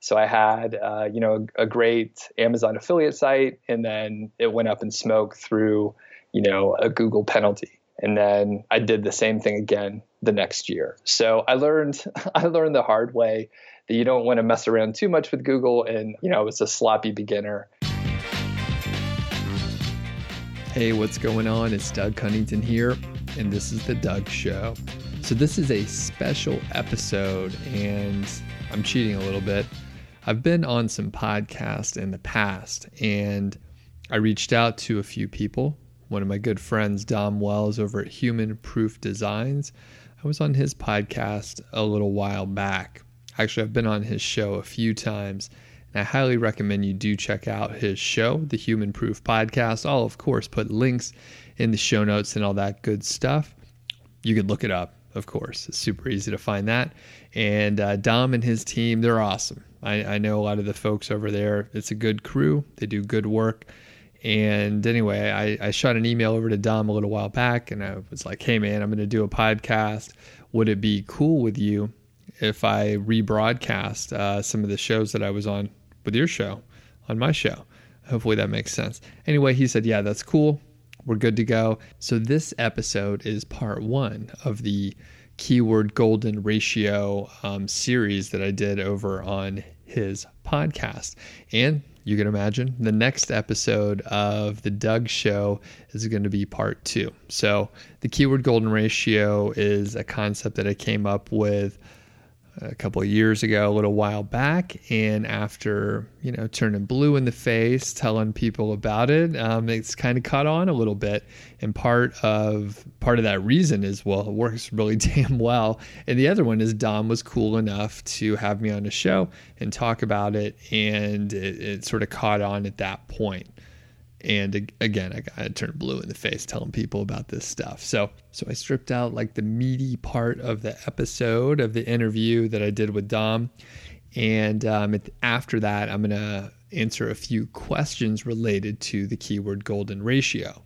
So I had, uh, you know, a, a great Amazon affiliate site, and then it went up in smoke through, you know, a Google penalty. And then I did the same thing again the next year. So I learned, I learned the hard way that you don't want to mess around too much with Google. And, you know, I was a sloppy beginner. Hey, what's going on? It's Doug Cunnington here, and this is The Doug Show. So, this is a special episode, and I'm cheating a little bit. I've been on some podcasts in the past, and I reached out to a few people. One of my good friends, Dom Wells, over at Human Proof Designs, I was on his podcast a little while back. Actually, I've been on his show a few times and I highly recommend you do check out his show, the Human Proof Podcast. I'll, of course, put links in the show notes and all that good stuff. You can look it up, of course. It's super easy to find that. And uh, Dom and his team, they're awesome. I, I know a lot of the folks over there. It's a good crew, they do good work. And anyway, I, I shot an email over to Dom a little while back and I was like, hey, man, I'm going to do a podcast. Would it be cool with you if I rebroadcast uh, some of the shows that I was on with your show on my show. Hopefully that makes sense. Anyway, he said, Yeah, that's cool. We're good to go. So, this episode is part one of the keyword golden ratio um, series that I did over on his podcast. And you can imagine the next episode of the Doug Show is going to be part two. So, the keyword golden ratio is a concept that I came up with a couple of years ago, a little while back, and after you know turning blue in the face, telling people about it, um, it's kind of caught on a little bit. And part of part of that reason is well, it works really damn well. And the other one is Dom was cool enough to have me on the show and talk about it, and it, it sort of caught on at that point and again i got turned blue in the face telling people about this stuff. So so i stripped out like the meaty part of the episode of the interview that i did with dom. And um, after that i'm going to answer a few questions related to the keyword golden ratio.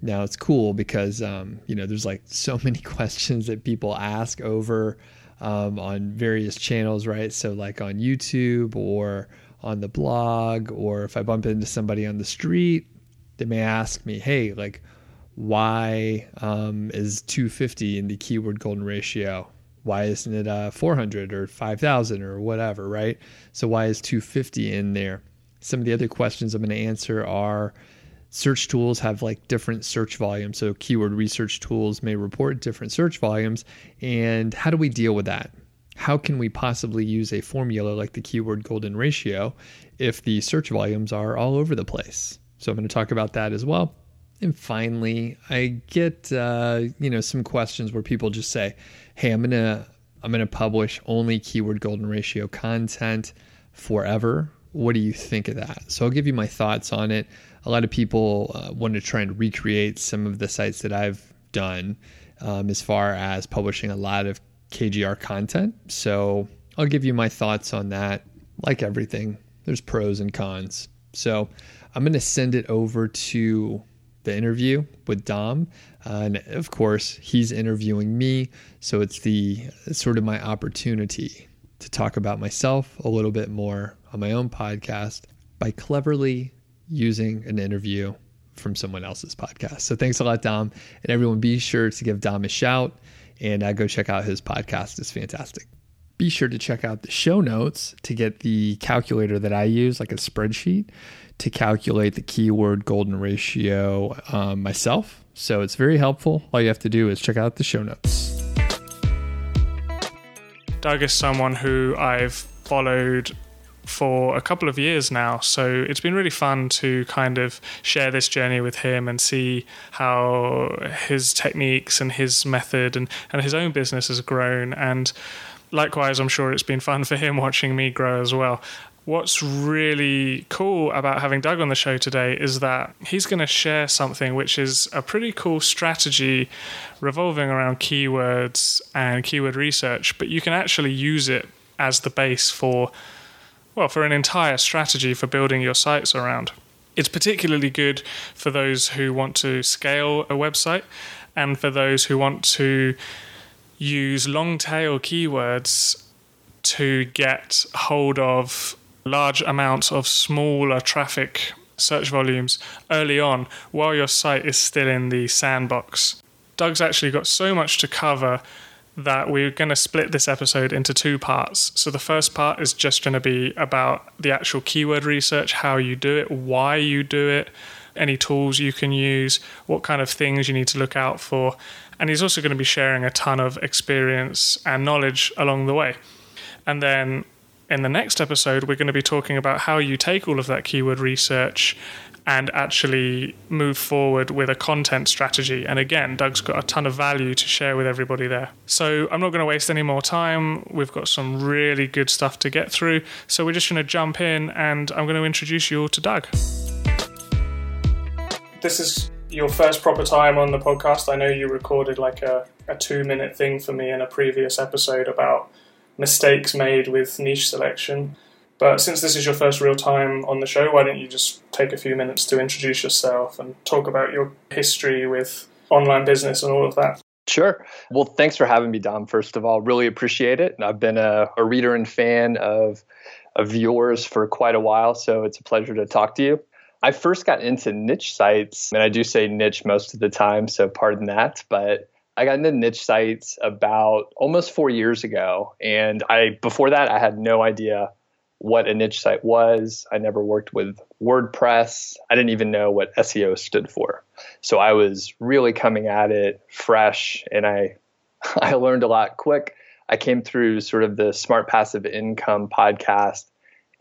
Now it's cool because um, you know there's like so many questions that people ask over um, on various channels right? So like on youtube or on the blog or if I bump into somebody on the street, they may ask me, hey, like, why um, is 250 in the keyword golden ratio? Why isn't it uh, 400 or 5,000 or whatever, right? So, why is 250 in there? Some of the other questions I'm going to answer are search tools have like different search volumes. So, keyword research tools may report different search volumes. And how do we deal with that? How can we possibly use a formula like the keyword golden ratio if the search volumes are all over the place? So I'm going to talk about that as well. And finally, I get uh, you know some questions where people just say, "Hey, I'm gonna I'm gonna publish only keyword golden ratio content forever. What do you think of that?" So I'll give you my thoughts on it. A lot of people uh, want to try and recreate some of the sites that I've done um, as far as publishing a lot of KGR content. So I'll give you my thoughts on that. Like everything, there's pros and cons. So I'm going to send it over to the interview with Dom. Uh, and of course, he's interviewing me. So it's the it's sort of my opportunity to talk about myself a little bit more on my own podcast by cleverly using an interview from someone else's podcast. So thanks a lot, Dom. And everyone, be sure to give Dom a shout and uh, go check out his podcast. It's fantastic. Be sure to check out the show notes to get the calculator that I use, like a spreadsheet, to calculate the keyword golden ratio um, myself. So it's very helpful. All you have to do is check out the show notes. Doug is someone who I've followed for a couple of years now. So it's been really fun to kind of share this journey with him and see how his techniques and his method and, and his own business has grown. And likewise, I'm sure it's been fun for him watching me grow as well. What's really cool about having Doug on the show today is that he's going to share something which is a pretty cool strategy revolving around keywords and keyword research, but you can actually use it as the base for well, for an entire strategy for building your sites around. It's particularly good for those who want to scale a website and for those who want to use long tail keywords to get hold of large amounts of smaller traffic search volumes early on while your site is still in the sandbox. Doug's actually got so much to cover that we're going to split this episode into two parts. So the first part is just going to be about the actual keyword research, how you do it, why you do it, any tools you can use, what kind of things you need to look out for. And he's also going to be sharing a ton of experience and knowledge along the way. And then in the next episode, we're going to be talking about how you take all of that keyword research and actually move forward with a content strategy. And again, Doug's got a ton of value to share with everybody there. So I'm not going to waste any more time. We've got some really good stuff to get through. So we're just going to jump in and I'm going to introduce you all to Doug. This is your first proper time on the podcast. I know you recorded like a, a two minute thing for me in a previous episode about mistakes made with niche selection. But since this is your first real time on the show, why don't you just take a few minutes to introduce yourself and talk about your history with online business and all of that? Sure. Well, thanks for having me, Dom. First of all, really appreciate it. And I've been a, a reader and fan of of yours for quite a while, so it's a pleasure to talk to you. I first got into niche sites, and I do say niche most of the time, so pardon that. But I got into niche sites about almost four years ago, and I before that I had no idea what a niche site was. I never worked with WordPress. I didn't even know what SEO stood for. So I was really coming at it fresh and I I learned a lot quick. I came through sort of the Smart Passive Income podcast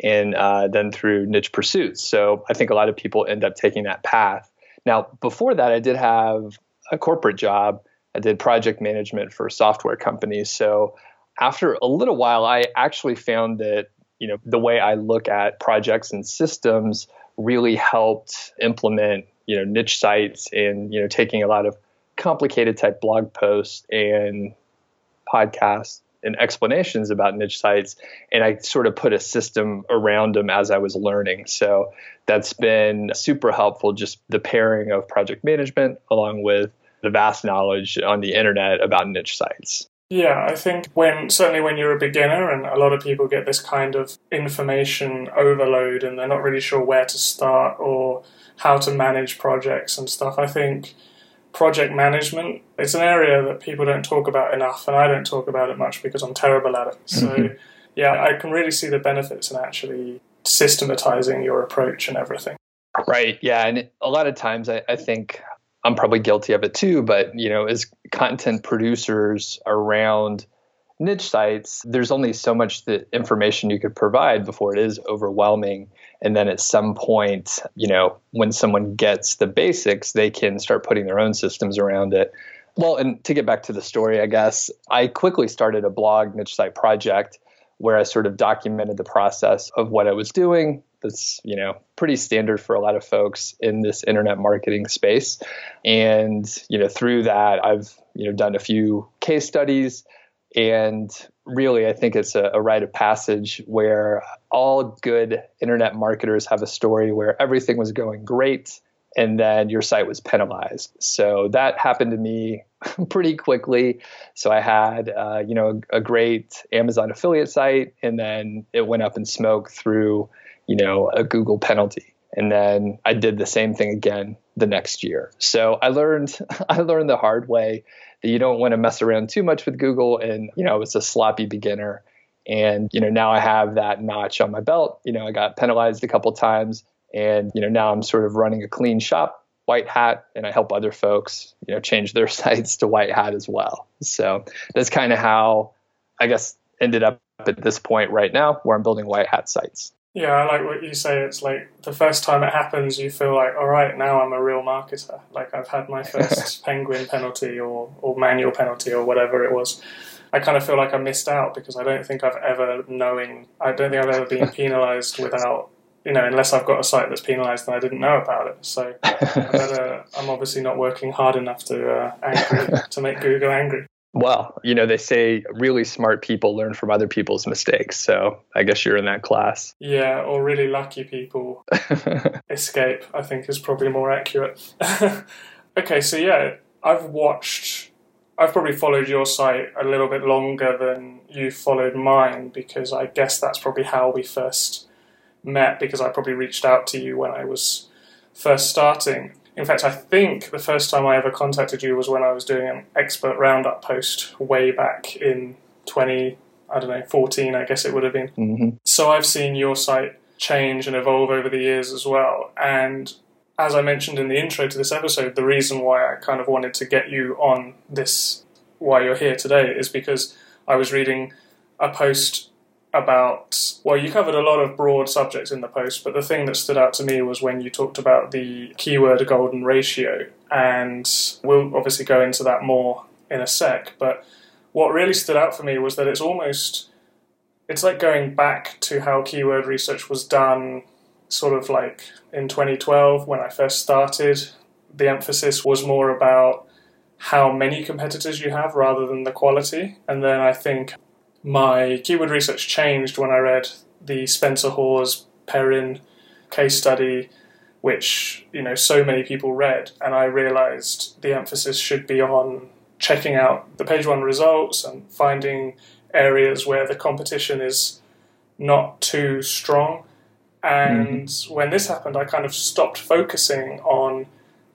and uh, then through Niche Pursuits. So I think a lot of people end up taking that path. Now, before that, I did have a corporate job. I did project management for software companies. So after a little while, I actually found that you know the way I look at projects and systems really helped implement you know niche sites and you know taking a lot of complicated type blog posts and podcasts and explanations about niche sites and I sort of put a system around them as I was learning. So that's been super helpful just the pairing of project management along with the vast knowledge on the internet about niche sites. Yeah, I think when certainly when you're a beginner and a lot of people get this kind of information overload and they're not really sure where to start or how to manage projects and stuff. I think project management it's an area that people don't talk about enough and I don't talk about it much because I'm terrible at it. So mm-hmm. yeah, I can really see the benefits in actually systematizing your approach and everything. Right. Yeah. And a lot of times I, I think I'm probably guilty of it too, but you know, as content producers around niche sites, there's only so much the information you could provide before it is overwhelming. And then at some point, you know, when someone gets the basics, they can start putting their own systems around it. Well, and to get back to the story, I guess I quickly started a blog niche site project where I sort of documented the process of what I was doing, that's you know pretty standard for a lot of folks in this internet marketing space and you know through that i've you know done a few case studies and really i think it's a, a rite of passage where all good internet marketers have a story where everything was going great and then your site was penalized. So that happened to me pretty quickly. So I had, uh, you know, a, a, great Amazon affiliate site, and then it went up in smoke through you know, a Google penalty. And then I did the same thing again the next year. So I learned I learned the hard way that you don't want to mess around too much with Google and you know, it's a sloppy beginner. And you know, now I have that notch on my belt. You know, I got penalized a couple times and you know, now I'm sort of running a clean shop, white hat, and I help other folks, you know, change their sites to white hat as well. So that's kind of how I guess ended up at this point right now where I'm building white hat sites. Yeah, I like what you say. It's like the first time it happens, you feel like, all right, now I'm a real marketer. Like I've had my first penguin penalty or, or manual penalty or whatever it was. I kind of feel like I missed out because I don't think I've ever knowing. I don't think I've ever been penalised without, you know, unless I've got a site that's penalised and I didn't know about it. So I I'm obviously not working hard enough to uh, angry to make Google angry. Well, you know, they say really smart people learn from other people's mistakes. So I guess you're in that class. Yeah, or really lucky people escape, I think is probably more accurate. okay, so yeah, I've watched I've probably followed your site a little bit longer than you followed mine because I guess that's probably how we first met because I probably reached out to you when I was first starting. In fact, I think the first time I ever contacted you was when I was doing an expert roundup post way back in 20, I don't know, 14, I guess it would have been. Mm-hmm. So I've seen your site change and evolve over the years as well. And as I mentioned in the intro to this episode, the reason why I kind of wanted to get you on this, why you're here today, is because I was reading a post about, well, you covered a lot of broad subjects in the post, but the thing that stood out to me was when you talked about the keyword golden ratio. And we'll obviously go into that more in a sec. But what really stood out for me was that it's almost, it's like going back to how keyword research was done sort of like in 2012 when I first started. The emphasis was more about how many competitors you have rather than the quality. And then I think my keyword research changed when I read the Spencer Haws Perrin case study, which you know so many people read, and I realized the emphasis should be on checking out the page one results and finding areas where the competition is not too strong. And mm-hmm. when this happened, I kind of stopped focusing on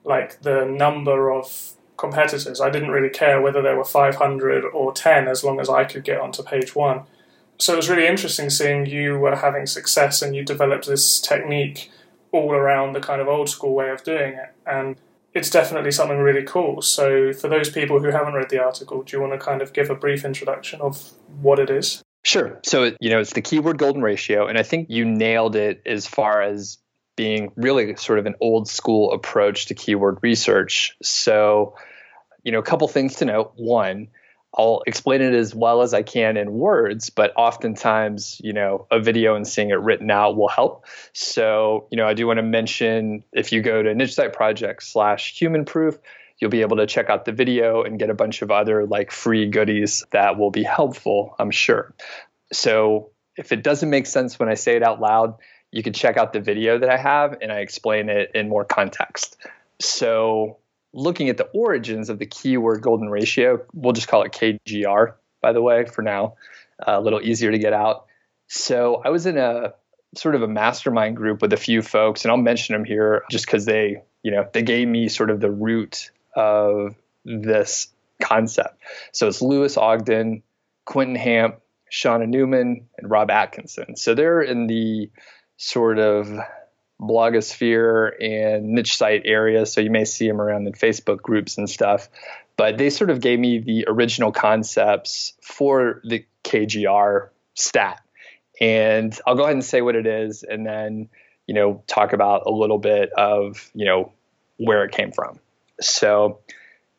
like the number of competitors. I didn't really care whether there were 500 or 10 as long as I could get onto page one. So it was really interesting seeing you were having success and you developed this technique all around the kind of old school way of doing it. And it's definitely something really cool. So, for those people who haven't read the article, do you want to kind of give a brief introduction of what it is? Sure. So, you know, it's the keyword golden ratio. And I think you nailed it as far as being really sort of an old school approach to keyword research. So, you know, a couple things to note. One, I'll explain it as well as I can in words, but oftentimes, you know, a video and seeing it written out will help. So, you know, I do want to mention if you go to niche site project slash human proof, you'll be able to check out the video and get a bunch of other like free goodies that will be helpful, I'm sure. So if it doesn't make sense when I say it out loud, you can check out the video that I have and I explain it in more context. So, looking at the origins of the keyword golden ratio, we'll just call it KGR, by the way, for now, a little easier to get out. So, I was in a sort of a mastermind group with a few folks, and I'll mention them here just because they, you know, they gave me sort of the root of this concept. So, it's Lewis Ogden, Quentin Hamp, Shauna Newman, and Rob Atkinson. So, they're in the sort of blogosphere and niche site area. So you may see them around in Facebook groups and stuff. But they sort of gave me the original concepts for the KGR stat. And I'll go ahead and say what it is and then, you know, talk about a little bit of, you know, where it came from. So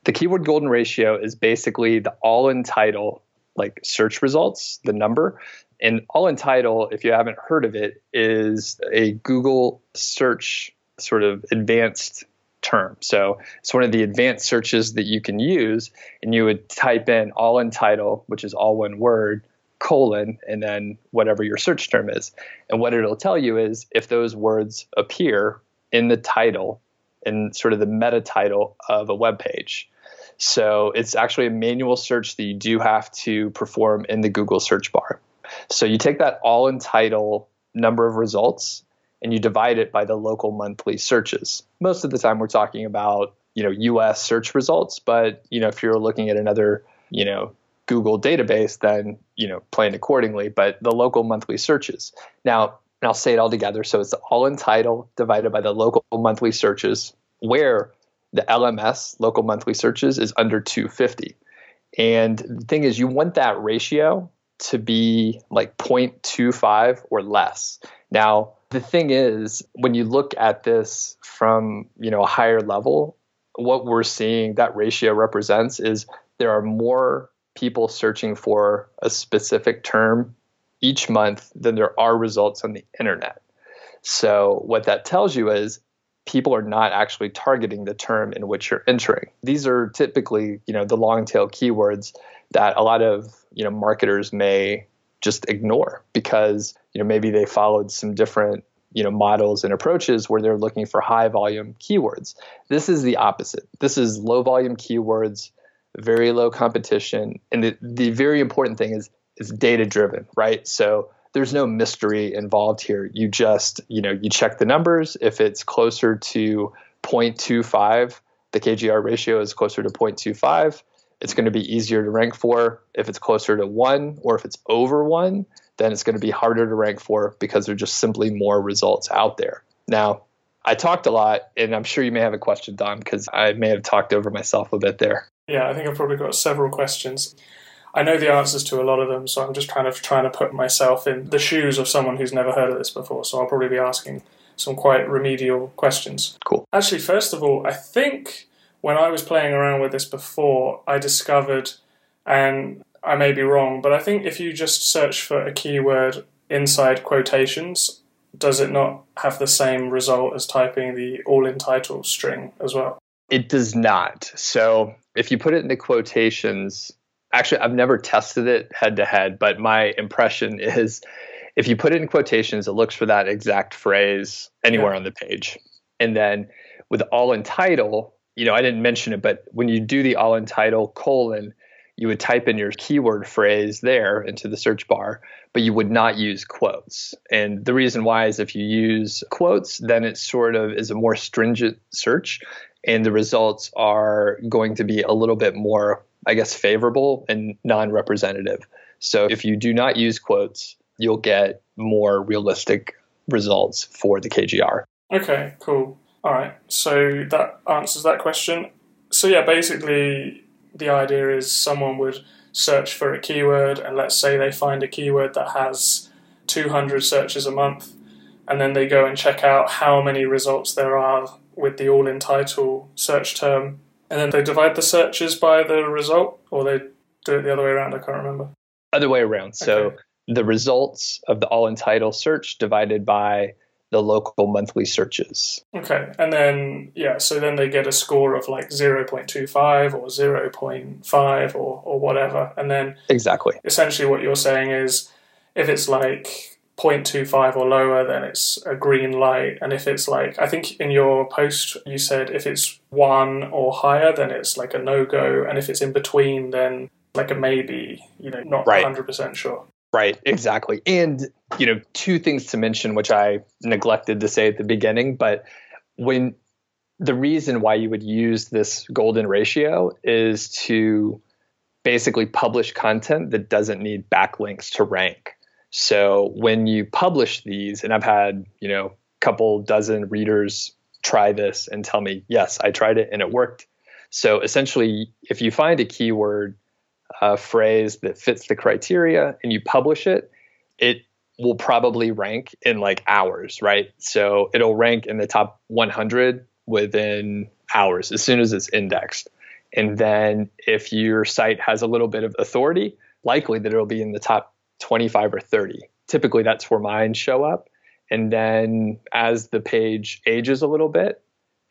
the keyword golden ratio is basically the all in title like search results, the number and all in title, if you haven't heard of it, is a Google search sort of advanced term. So it's one of the advanced searches that you can use, and you would type in all in title, which is all one word, colon, and then whatever your search term is. And what it'll tell you is if those words appear in the title, in sort of the meta title of a web page. So it's actually a manual search that you do have to perform in the Google search bar. So you take that all in title number of results and you divide it by the local monthly searches. Most of the time we're talking about, you know, US search results, but you know, if you're looking at another, you know, Google database, then, you know, plan accordingly, but the local monthly searches. Now, I'll say it all together. So it's all in title divided by the local monthly searches, where the LMS, local monthly searches, is under 250. And the thing is, you want that ratio to be like 0.25 or less. Now, the thing is, when you look at this from, you know, a higher level, what we're seeing that ratio represents is there are more people searching for a specific term each month than there are results on the internet. So, what that tells you is people are not actually targeting the term in which you're entering. These are typically, you know, the long tail keywords that a lot of you know marketers may just ignore because you know maybe they followed some different you know models and approaches where they're looking for high volume keywords this is the opposite this is low volume keywords very low competition. And the, the very important thing is is data driven, right? So there's no mystery involved here. You just, you know, you check the numbers. If it's closer to 0.25, the KGR ratio is closer to 0.25, it's going to be easier to rank for. If it's closer to one or if it's over one, then it's going to be harder to rank for because there's just simply more results out there. Now, I talked a lot, and I'm sure you may have a question, Dom, because I may have talked over myself a bit there. Yeah, I think I've probably got several questions. I know the answers to a lot of them, so I'm just kind of trying to put myself in the shoes of someone who's never heard of this before. So I'll probably be asking some quite remedial questions. Cool. Actually, first of all, I think when I was playing around with this before, I discovered, and I may be wrong, but I think if you just search for a keyword inside quotations, does it not have the same result as typing the all in title string as well? It does not. So if you put it into quotations, actually, I've never tested it head to head, but my impression is if you put it in quotations, it looks for that exact phrase anywhere yeah. on the page. And then with all in title, you know, I didn't mention it, but when you do the all in title colon, you would type in your keyword phrase there into the search bar, but you would not use quotes. And the reason why is if you use quotes, then it sort of is a more stringent search and the results are going to be a little bit more, I guess, favorable and non representative. So if you do not use quotes, you'll get more realistic results for the KGR. Okay, cool. All right. So that answers that question. So, yeah, basically, the idea is someone would search for a keyword, and let's say they find a keyword that has 200 searches a month, and then they go and check out how many results there are with the all in title search term, and then they divide the searches by the result, or they do it the other way around. I can't remember. Other way around. So okay. the results of the all in title search divided by the local monthly searches. Okay. And then, yeah, so then they get a score of like 0.25 or 0.5 or, or whatever. And then, exactly. Essentially, what you're saying is if it's like 0.25 or lower, then it's a green light. And if it's like, I think in your post, you said if it's one or higher, then it's like a no go. And if it's in between, then like a maybe, you know, not right. 100% sure. Right, exactly. And, you know, two things to mention, which I neglected to say at the beginning, but when the reason why you would use this golden ratio is to basically publish content that doesn't need backlinks to rank. So when you publish these, and I've had, you know, a couple dozen readers try this and tell me, yes, I tried it and it worked. So essentially, if you find a keyword a phrase that fits the criteria and you publish it, it will probably rank in like hours, right? So it'll rank in the top 100 within hours as soon as it's indexed. And then if your site has a little bit of authority, likely that it'll be in the top 25 or 30. Typically, that's where mine show up. And then as the page ages a little bit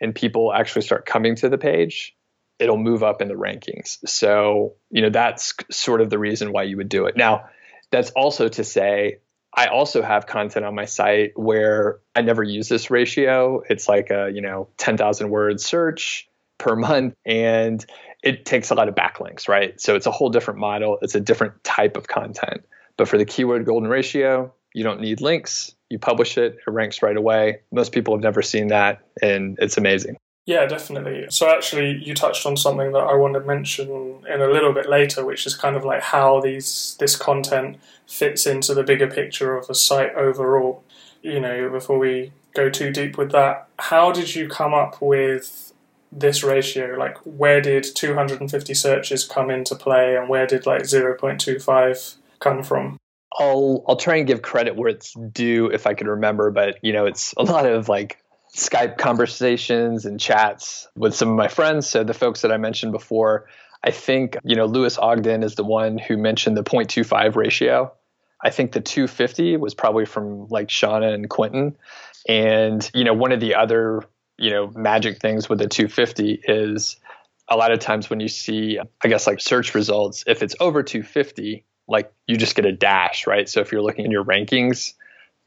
and people actually start coming to the page, it'll move up in the rankings. So, you know, that's sort of the reason why you would do it. Now, that's also to say, I also have content on my site where I never use this ratio. It's like a, you know, 10,000 word search per month and it takes a lot of backlinks, right? So it's a whole different model. It's a different type of content. But for the keyword golden ratio, you don't need links. You publish it, it ranks right away. Most people have never seen that and it's amazing. Yeah, definitely. So actually, you touched on something that I want to mention in a little bit later, which is kind of like how these this content fits into the bigger picture of the site overall. You know, before we go too deep with that, how did you come up with this ratio? Like, where did 250 searches come into play, and where did like 0.25 come from? I'll I'll try and give credit where it's due if I can remember, but you know, it's a lot of like Skype conversations and chats with some of my friends. So the folks that I mentioned before, I think, you know, Lewis Ogden is the one who mentioned the 0.25 ratio. I think the 250 was probably from like Shauna and Quentin. And, you know, one of the other, you know, magic things with the 250 is a lot of times when you see, I guess, like search results, if it's over 250, like you just get a dash, right? So if you're looking in your rankings,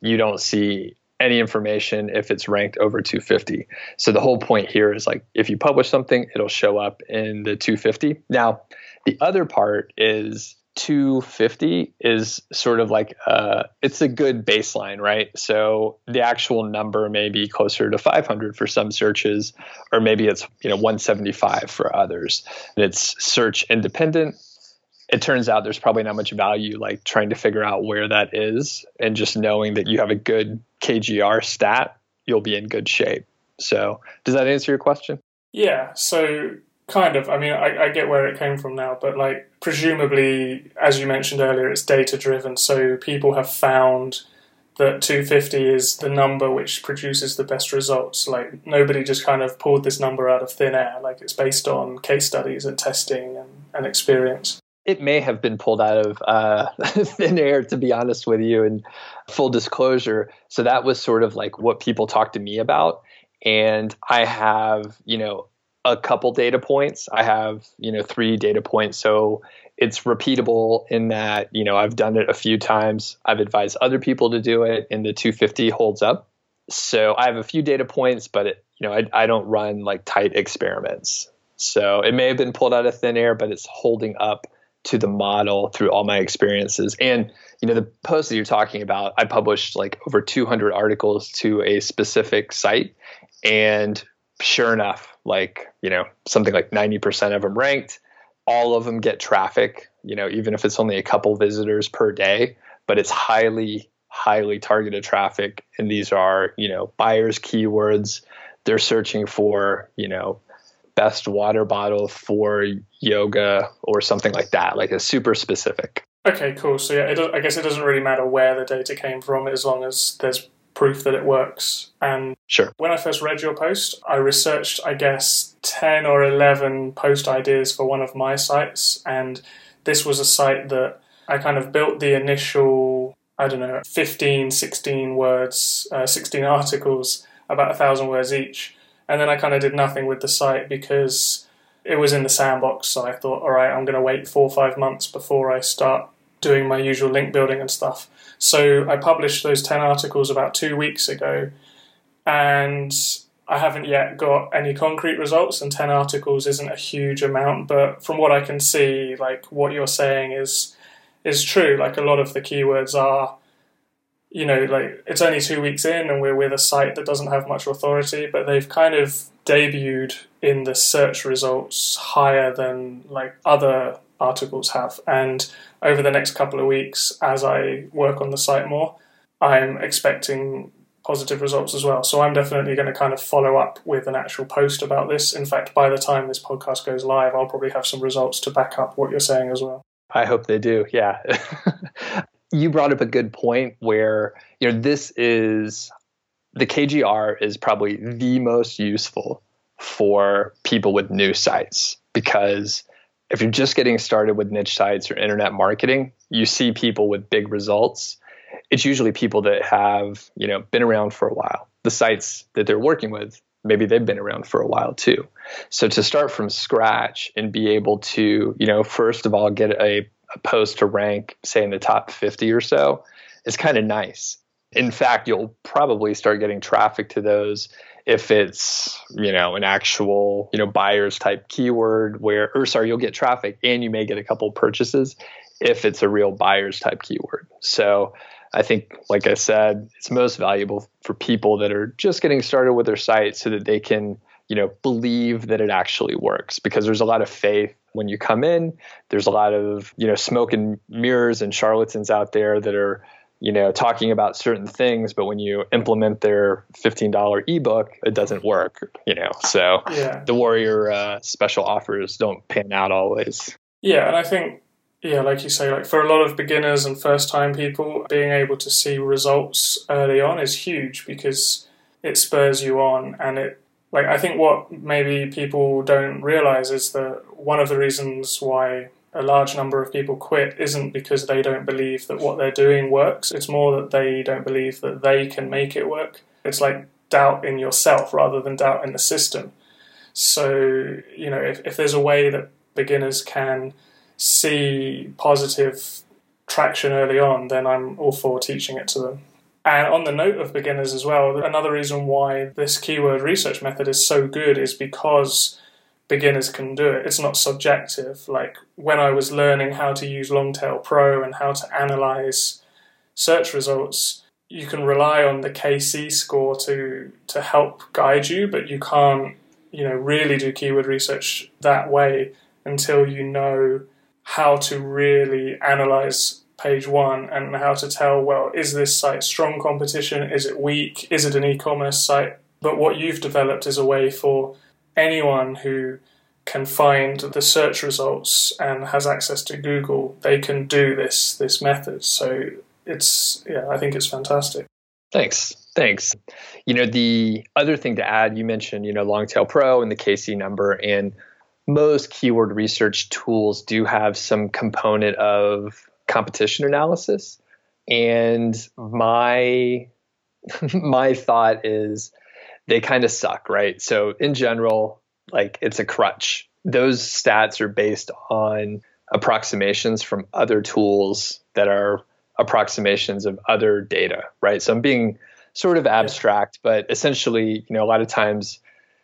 you don't see any information if it's ranked over 250. So the whole point here is like if you publish something, it'll show up in the 250. Now, the other part is 250 is sort of like uh, it's a good baseline, right? So the actual number may be closer to 500 for some searches, or maybe it's you know 175 for others. And it's search independent. It turns out there's probably not much value like trying to figure out where that is, and just knowing that you have a good KGR stat, you'll be in good shape. So does that answer your question? Yeah. So kind of. I mean, I, I, get where it came from now, but like presumably, as you mentioned earlier, it's data driven. So people have found that 250 is the number which produces the best results. Like nobody just kind of pulled this number out of thin air. Like it's based on case studies and testing and, and experience. It may have been pulled out of uh, thin air, to be honest with you, and full disclosure. So that was sort of like what people talked to me about. And I have, you know, a couple data points. I have, you know, three data points. So it's repeatable in that, you know, I've done it a few times. I've advised other people to do it and the 250 holds up. So I have a few data points, but it, you know, I, I don't run like tight experiments. So it may have been pulled out of thin air, but it's holding up to the model through all my experiences. And, you know, the post that you're talking about, I published like over 200 articles to a specific site. And sure enough, like, you know, something like 90% of them ranked. All of them get traffic, you know, even if it's only a couple visitors per day, but it's highly, highly targeted traffic. And these are, you know, buyers' keywords. They're searching for, you know, best water bottle for yoga or something like that, like a super specific. Okay, cool. So yeah, it, I guess it doesn't really matter where the data came from as long as there's proof that it works. And sure. when I first read your post, I researched, I guess, 10 or 11 post ideas for one of my sites. And this was a site that I kind of built the initial, I don't know, 15, 16 words, uh, 16 articles, about a thousand words each. And then I kind of did nothing with the site because it was in the sandbox. So I thought, all right, I'm going to wait four or five months before I start doing my usual link building and stuff. So I published those 10 articles about two weeks ago, and I haven't yet got any concrete results, and 10 articles isn't a huge amount, but from what I can see, like what you're saying is is true. Like a lot of the keywords are, you know, like it's only two weeks in, and we're with a site that doesn't have much authority, but they've kind of debuted in the search results higher than like other articles have. And over the next couple of weeks, as I work on the site more, I'm expecting positive results as well. So I'm definitely going to kind of follow up with an actual post about this. In fact, by the time this podcast goes live, I'll probably have some results to back up what you're saying as well. I hope they do. Yeah. you brought up a good point where, you know, this is the KGR is probably the most useful for people with new sites because if you're just getting started with niche sites or internet marketing, you see people with big results. It's usually people that have, you know, been around for a while. The sites that they're working with, maybe they've been around for a while too. So to start from scratch and be able to, you know, first of all get a, post to rank, say in the top 50 or so, is kind of nice. In fact, you'll probably start getting traffic to those if it's you know an actual you know buyers type keyword where or sorry you'll get traffic and you may get a couple purchases if it's a real buyers type keyword so i think like i said it's most valuable for people that are just getting started with their site so that they can you know believe that it actually works because there's a lot of faith when you come in there's a lot of you know smoke and mirrors and charlatans out there that are you know, talking about certain things, but when you implement their $15 ebook, it doesn't work, you know. So yeah. the Warrior uh, special offers don't pan out always. Yeah, and I think, yeah, like you say, like for a lot of beginners and first time people, being able to see results early on is huge because it spurs you on and it like I think what maybe people don't realize is that one of the reasons why a large number of people quit isn't because they don't believe that what they're doing works. It's more that they don't believe that they can make it work. It's like doubt in yourself rather than doubt in the system. So, you know, if, if there's a way that beginners can see positive traction early on, then I'm all for teaching it to them. And on the note of beginners as well, another reason why this keyword research method is so good is because beginners can do it. It's not subjective. Like when I was learning how to use Longtail Pro and how to analyze search results, you can rely on the KC score to to help guide you, but you can't, you know, really do keyword research that way until you know how to really analyze page one and how to tell well is this site strong competition is it weak is it an e-commerce site but what you've developed is a way for anyone who can find the search results and has access to Google, they can do this this method. So it's yeah, I think it's fantastic. Thanks. Thanks. You know, the other thing to add, you mentioned, you know, Longtail Pro and the KC number, and most keyword research tools do have some component of competition analysis. And my my thought is they kind of suck, right? So in general, like it's a crutch. Those stats are based on approximations from other tools that are approximations of other data, right? So I'm being sort of abstract, but essentially, you know, a lot of times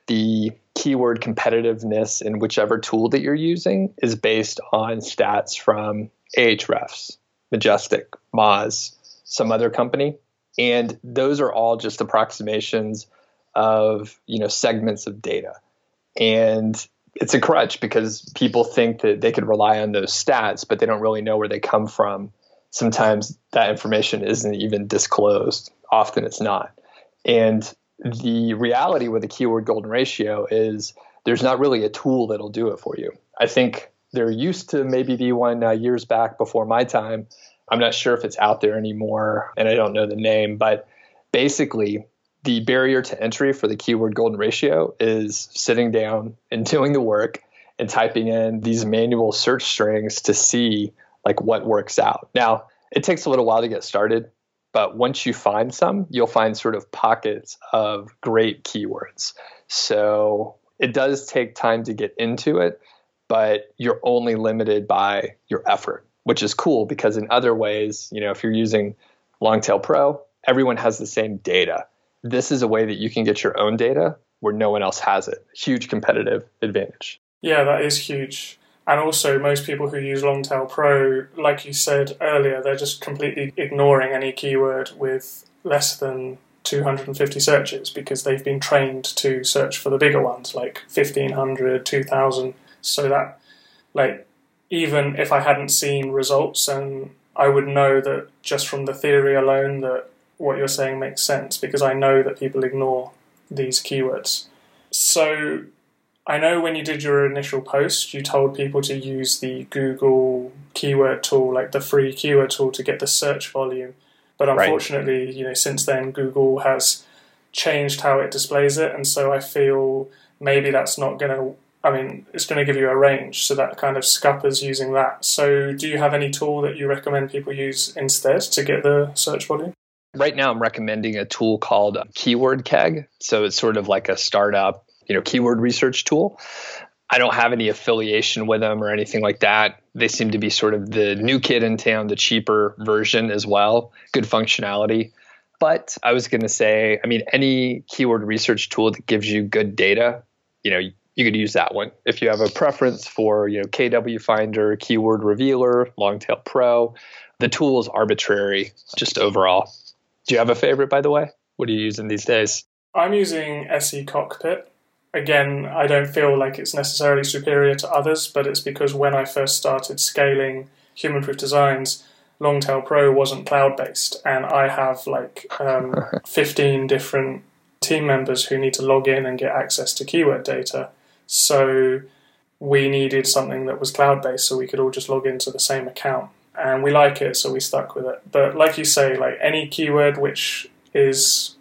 the keyword competitiveness in whichever tool that you're using is based on stats from Ahrefs, Majestic, Moz, some other company, and those are all just approximations of you know segments of data. And it's a crutch because people think that they could rely on those stats but they don't really know where they come from. Sometimes that information isn't even disclosed. Often it's not. And the reality with the keyword golden ratio is there's not really a tool that'll do it for you. I think there used to maybe be one uh, years back before my time i'm not sure if it's out there anymore and i don't know the name but basically the barrier to entry for the keyword golden ratio is sitting down and doing the work and typing in these manual search strings to see like what works out. Now, it takes a little while to get started, but once you find some, you'll find sort of pockets of great keywords. So, it does take time to get into it, but you're only limited by your effort, which is cool because in other ways, you know, if you're using Longtail Pro, everyone has the same data this is a way that you can get your own data where no one else has it. Huge competitive advantage. Yeah, that is huge. And also, most people who use Longtail Pro, like you said earlier, they're just completely ignoring any keyword with less than 250 searches because they've been trained to search for the bigger ones, like 1500, 2000. So that, like, even if I hadn't seen results, and I would know that just from the theory alone that what you're saying makes sense because I know that people ignore these keywords. So I know when you did your initial post, you told people to use the Google keyword tool, like the free keyword tool, to get the search volume. But unfortunately, right. you know, since then Google has changed how it displays it, and so I feel maybe that's not going to. I mean, it's going to give you a range, so that kind of scuppers using that. So, do you have any tool that you recommend people use instead to get the search volume? right now I'm recommending a tool called uh, Keyword Keg. So it's sort of like a startup, you know, keyword research tool. I don't have any affiliation with them or anything like that. They seem to be sort of the new kid in town, the cheaper version as well. Good functionality. But I was going to say, I mean, any keyword research tool that gives you good data, you know, you could use that one. If you have a preference for, you know, KW Finder, Keyword Revealer, Longtail Pro, the tool is arbitrary just overall. Do you have a favorite, by the way? What are you using these days? I'm using SE Cockpit. Again, I don't feel like it's necessarily superior to others, but it's because when I first started scaling human proof designs, Longtail Pro wasn't cloud based, and I have like um, 15 different team members who need to log in and get access to keyword data. So we needed something that was cloud based so we could all just log into the same account and we like it, so we stuck with it. But like you say, like any keyword which is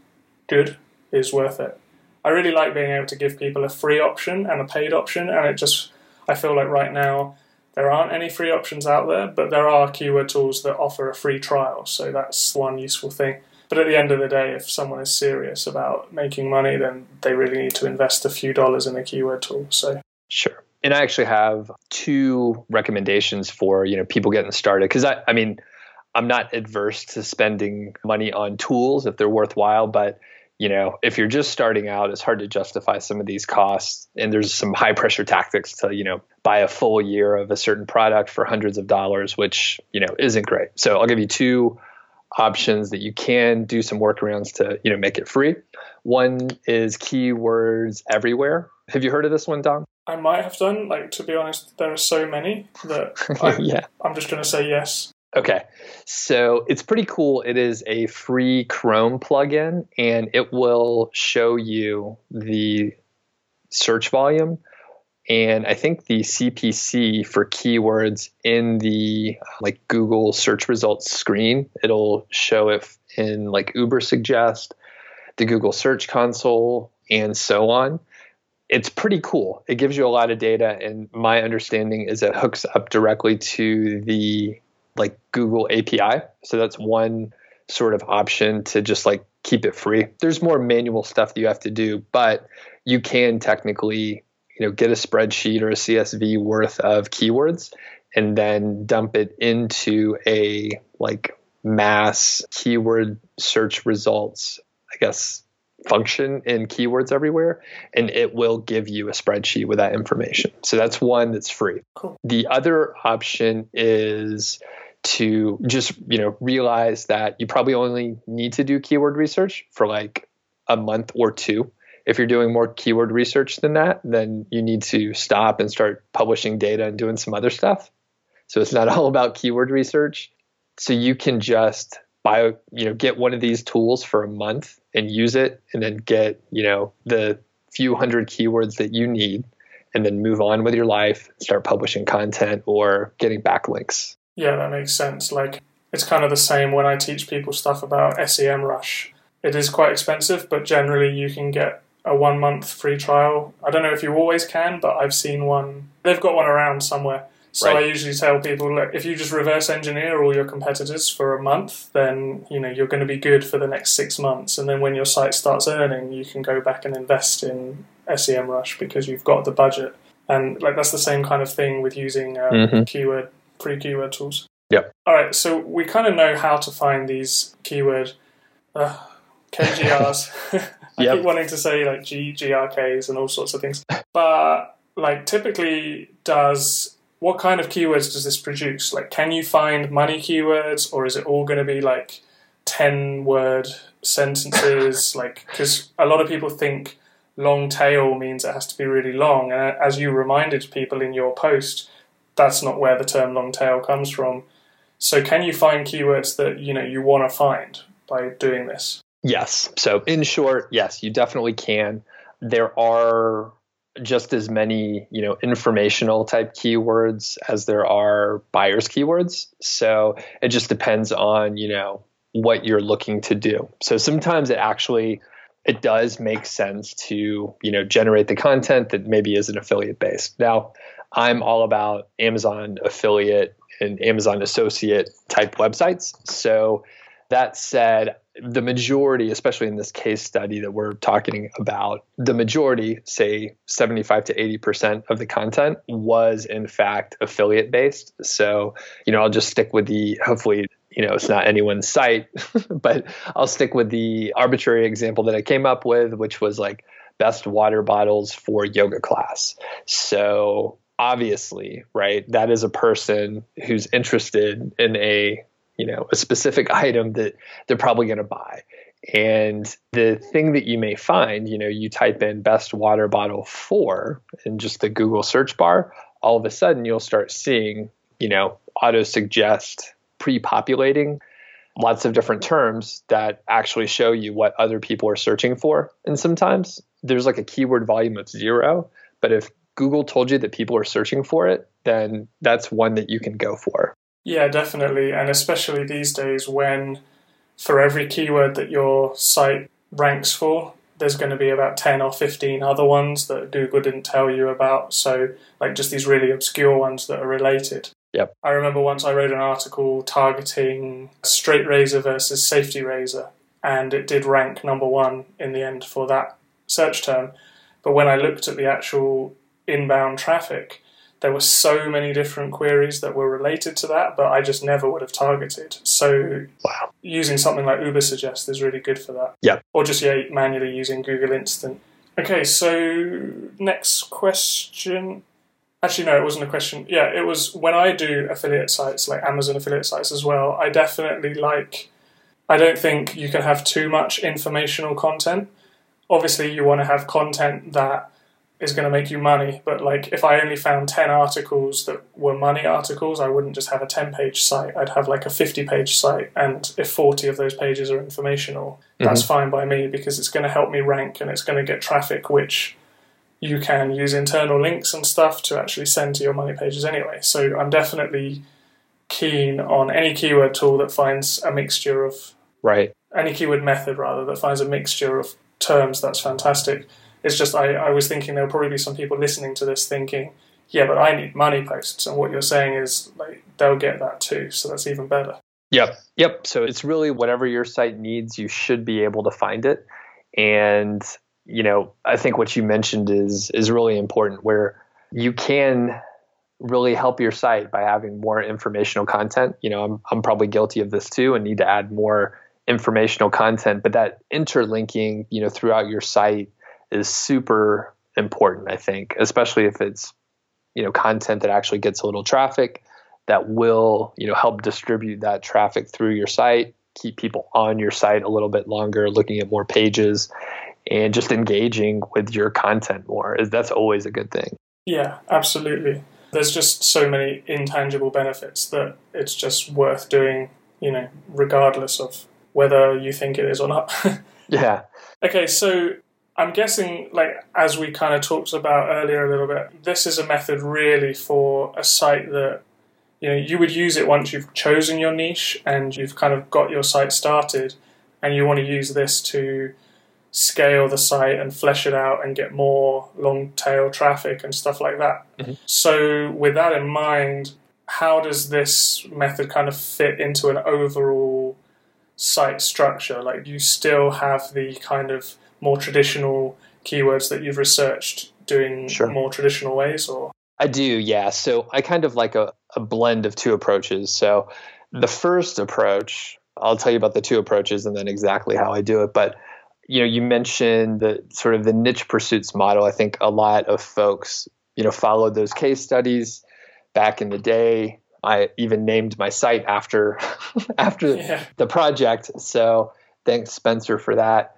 good is worth it. I really like being able to give people a free option and a paid option, and it just I feel like right now there aren't any free options out there, but there are keyword tools that offer a free trial, so that's one useful thing. But at the end of the day, if someone is serious about making money, then they really need to invest a few dollars in a keyword tool. So sure and I actually have two recommendations for you know people getting started because I, I mean I'm not adverse to spending money on tools if they're worthwhile, but you know, if you're just starting out, it's hard to justify some of these costs. And there's some high pressure tactics to, you know, buy a full year of a certain product for hundreds of dollars, which, you know, isn't great. So I'll give you two options that you can do some workarounds to, you know, make it free. One is keywords everywhere. Have you heard of this one, Dom? I might have done. Like to be honest, there are so many that I, yeah. I'm just going to say yes. Okay. So it's pretty cool. It is a free Chrome plugin and it will show you the search volume and I think the CPC for keywords in the like Google search results screen. It'll show if in like Ubersuggest, the Google Search Console, and so on. It's pretty cool. It gives you a lot of data, and my understanding is it hooks up directly to the like Google API. So that's one sort of option to just like keep it free. There's more manual stuff that you have to do, but you can technically, you know, get a spreadsheet or a CSV worth of keywords and then dump it into a like mass keyword search results, I guess, function in keywords everywhere and it will give you a spreadsheet with that information. So that's one that's free. Cool. The other option is to just you know realize that you probably only need to do keyword research for like a month or two if you're doing more keyword research than that then you need to stop and start publishing data and doing some other stuff so it's not all about keyword research so you can just buy you know get one of these tools for a month and use it and then get you know the few hundred keywords that you need and then move on with your life start publishing content or getting backlinks Yeah, that makes sense. Like it's kind of the same when I teach people stuff about SEMrush. It is quite expensive, but generally you can get a one month free trial. I don't know if you always can, but I've seen one. They've got one around somewhere. So Right. I usually tell people, look, if you just reverse engineer all your competitors for a month, then you know you're going to be good for the next six months. And then when your site starts earning, you can go back and invest in SEMrush because you've got the budget. And like that's the same kind of thing with using um, Mhm. keyword pre keyword tools. Yep. All right, so we kind of know how to find these keyword uh, KGRs. I Yep. keep wanting to say like G, GRKs and all sorts of things, but like typically, does what kind of keywords does this produce? Like, can you find money keywords, or is it all going to be like ten word sentences? like, because a lot of people think long tail means it has to be really long, and uh, as you reminded people in your post, that's not where the term long tail comes from. So, can you find keywords that you know you want to find by doing this? Yes. So, in short, yes, you definitely can. There are just as many, you know, informational type keywords as there are buyers keywords. So, it just depends on, you know, what you're looking to do. So, sometimes it actually it does make sense to, you know, generate the content that maybe isn't affiliate based. Now, I'm all about Amazon affiliate and Amazon associate type websites. So, that said, the majority, especially in this case study that we're talking about, the majority, say 75 to 80% of the content was in fact affiliate based. So, you know, I'll just stick with the hopefully, you know, it's not anyone's site, but I'll stick with the arbitrary example that I came up with, which was like best water bottles for yoga class. So, obviously, right, that is a person who's interested in a you know a specific item that they're probably going to buy. And the thing that you may find you know you type in best water bottle for in just the google search bar all of a sudden you'll start seeing you know auto suggest pre-populating lots of different terms that actually show you what other people are searching for. And sometimes there's like a keyword volume of zero but if google told you that people are searching for it then that's one that you can go for Yeah, definitely. And especially these days when for every keyword that your site ranks for, there's going to be about 10 or 15 other ones that Google didn't tell you about. So, like, just these really obscure ones that are related. Yep. I remember once I wrote an article targeting straight razor versus safety razor, and it did rank number one in the end for that search term. But when I looked at the actual inbound traffic, there were so many different queries that were related to that, but I just never would have targeted. So wow. using something like Ubersuggest is really good for that. Yeah. Or just yeah, manually using Google Instant. Okay, so next question. Actually, no, it wasn't a question. Yeah, it was when I do affiliate sites like Amazon affiliate sites as well. I definitely like. I don't think you can have too much informational content. Obviously, you want to have content that is going to make you money. But like, if I only found ten articles that were money articles, I wouldn't just have a ten-page site. I'd have like a fifty-page site, and if forty of those pages are informational, mm-hmm. that's fine by me because it's going to help me rank and it's going to get traffic, which you can use internal links and stuff to actually send to your money pages anyway. So I'm definitely keen on any keyword tool that finds a mixture of right any keyword method rather that finds a mixture of terms. That's fantastic it's just I, I was thinking there'll probably be some people listening to this thinking, yeah, but I need money posts, and what you're saying is like they'll get that too, so that's even better. Yep, yep. So it's really whatever your site needs, you should be able to find it, and you know I think what you mentioned is is really important, where you can really help your site by having more informational content. You know, I'm I'm probably guilty of this too, and need to add more informational content, but that interlinking, you know, throughout your site is super important, I think, especially if it's, you know, content that actually gets a little traffic that will, you know, help distribute that traffic through your site, keep people on your site a little bit longer, looking at more pages and just engaging with your content more. That's always a good thing. Yeah, absolutely. There's just so many intangible benefits that it's just worth doing, you know, regardless of whether you think it is or not. yeah. Okay, so I'm guessing, like as we kind of talked about earlier a little bit, this is a method really for a site that you know you would use it once you've chosen your niche and you've kind of got your site started, and you want to use this to scale the site and flesh it out and get more long tail traffic and stuff like that. Mm-hmm. So, with that in mind, how does this method kind of fit into an overall site structure? Like, you still have the kind of more traditional keywords that you've researched doing sure. more traditional ways or I do, yeah. So I kind of like a, a blend of two approaches. So the first approach, I'll tell you about the two approaches and then exactly how I do it. But you know, you mentioned the sort of the niche pursuits model. I think a lot of folks, you know, followed those case studies back in the day. I even named my site after after yeah. the project. So thanks Spencer for that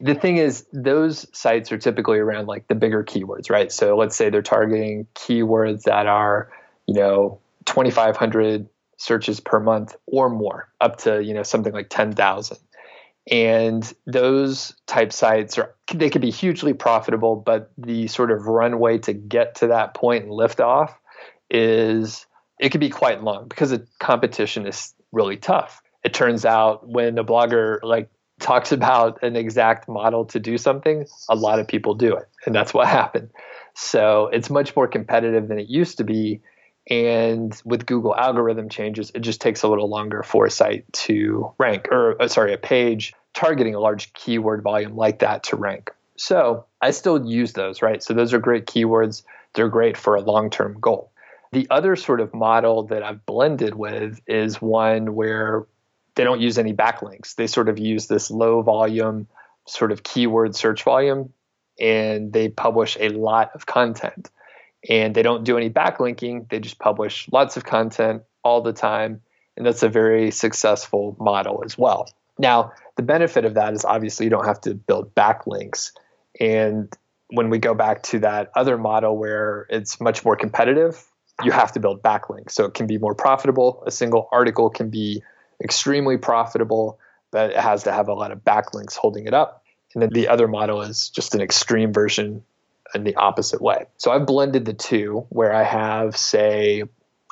the thing is those sites are typically around like the bigger keywords right? So let's say they're targeting keywords that are you know 2500 searches per month or more up to you know something like 10000 and those type sites are they could be hugely profitable but the sort of runway to get to that point and lift off is it could be quite long because the competition is really tough. It turns out when a blogger like talks about an exact model to do something, a lot of people do it. And that's what happened. So it's much more competitive than it used to be. And with Google algorithm changes, it just takes a little longer for a site to rank, or uh, sorry, a page targeting a large keyword volume like that to rank. So I still use those, right? So those are great keywords. They're great for a long term goal. The other sort of model that I've blended with is one where they don't use any backlinks. They sort of use this low volume sort of keyword search volume and they publish a lot of content. And they don't do any backlinking, they just publish lots of content all the time. And that's a very successful model as well. Now, the benefit of that is obviously you don't have to build backlinks. And when we go back to that other model where it's much more competitive, you have to build backlinks. So it can be more profitable. A single article can be extremely profitable, but it has to have a lot of backlinks holding it up. And then the other model is just an extreme version in the opposite way. So I've blended the two where I have, say,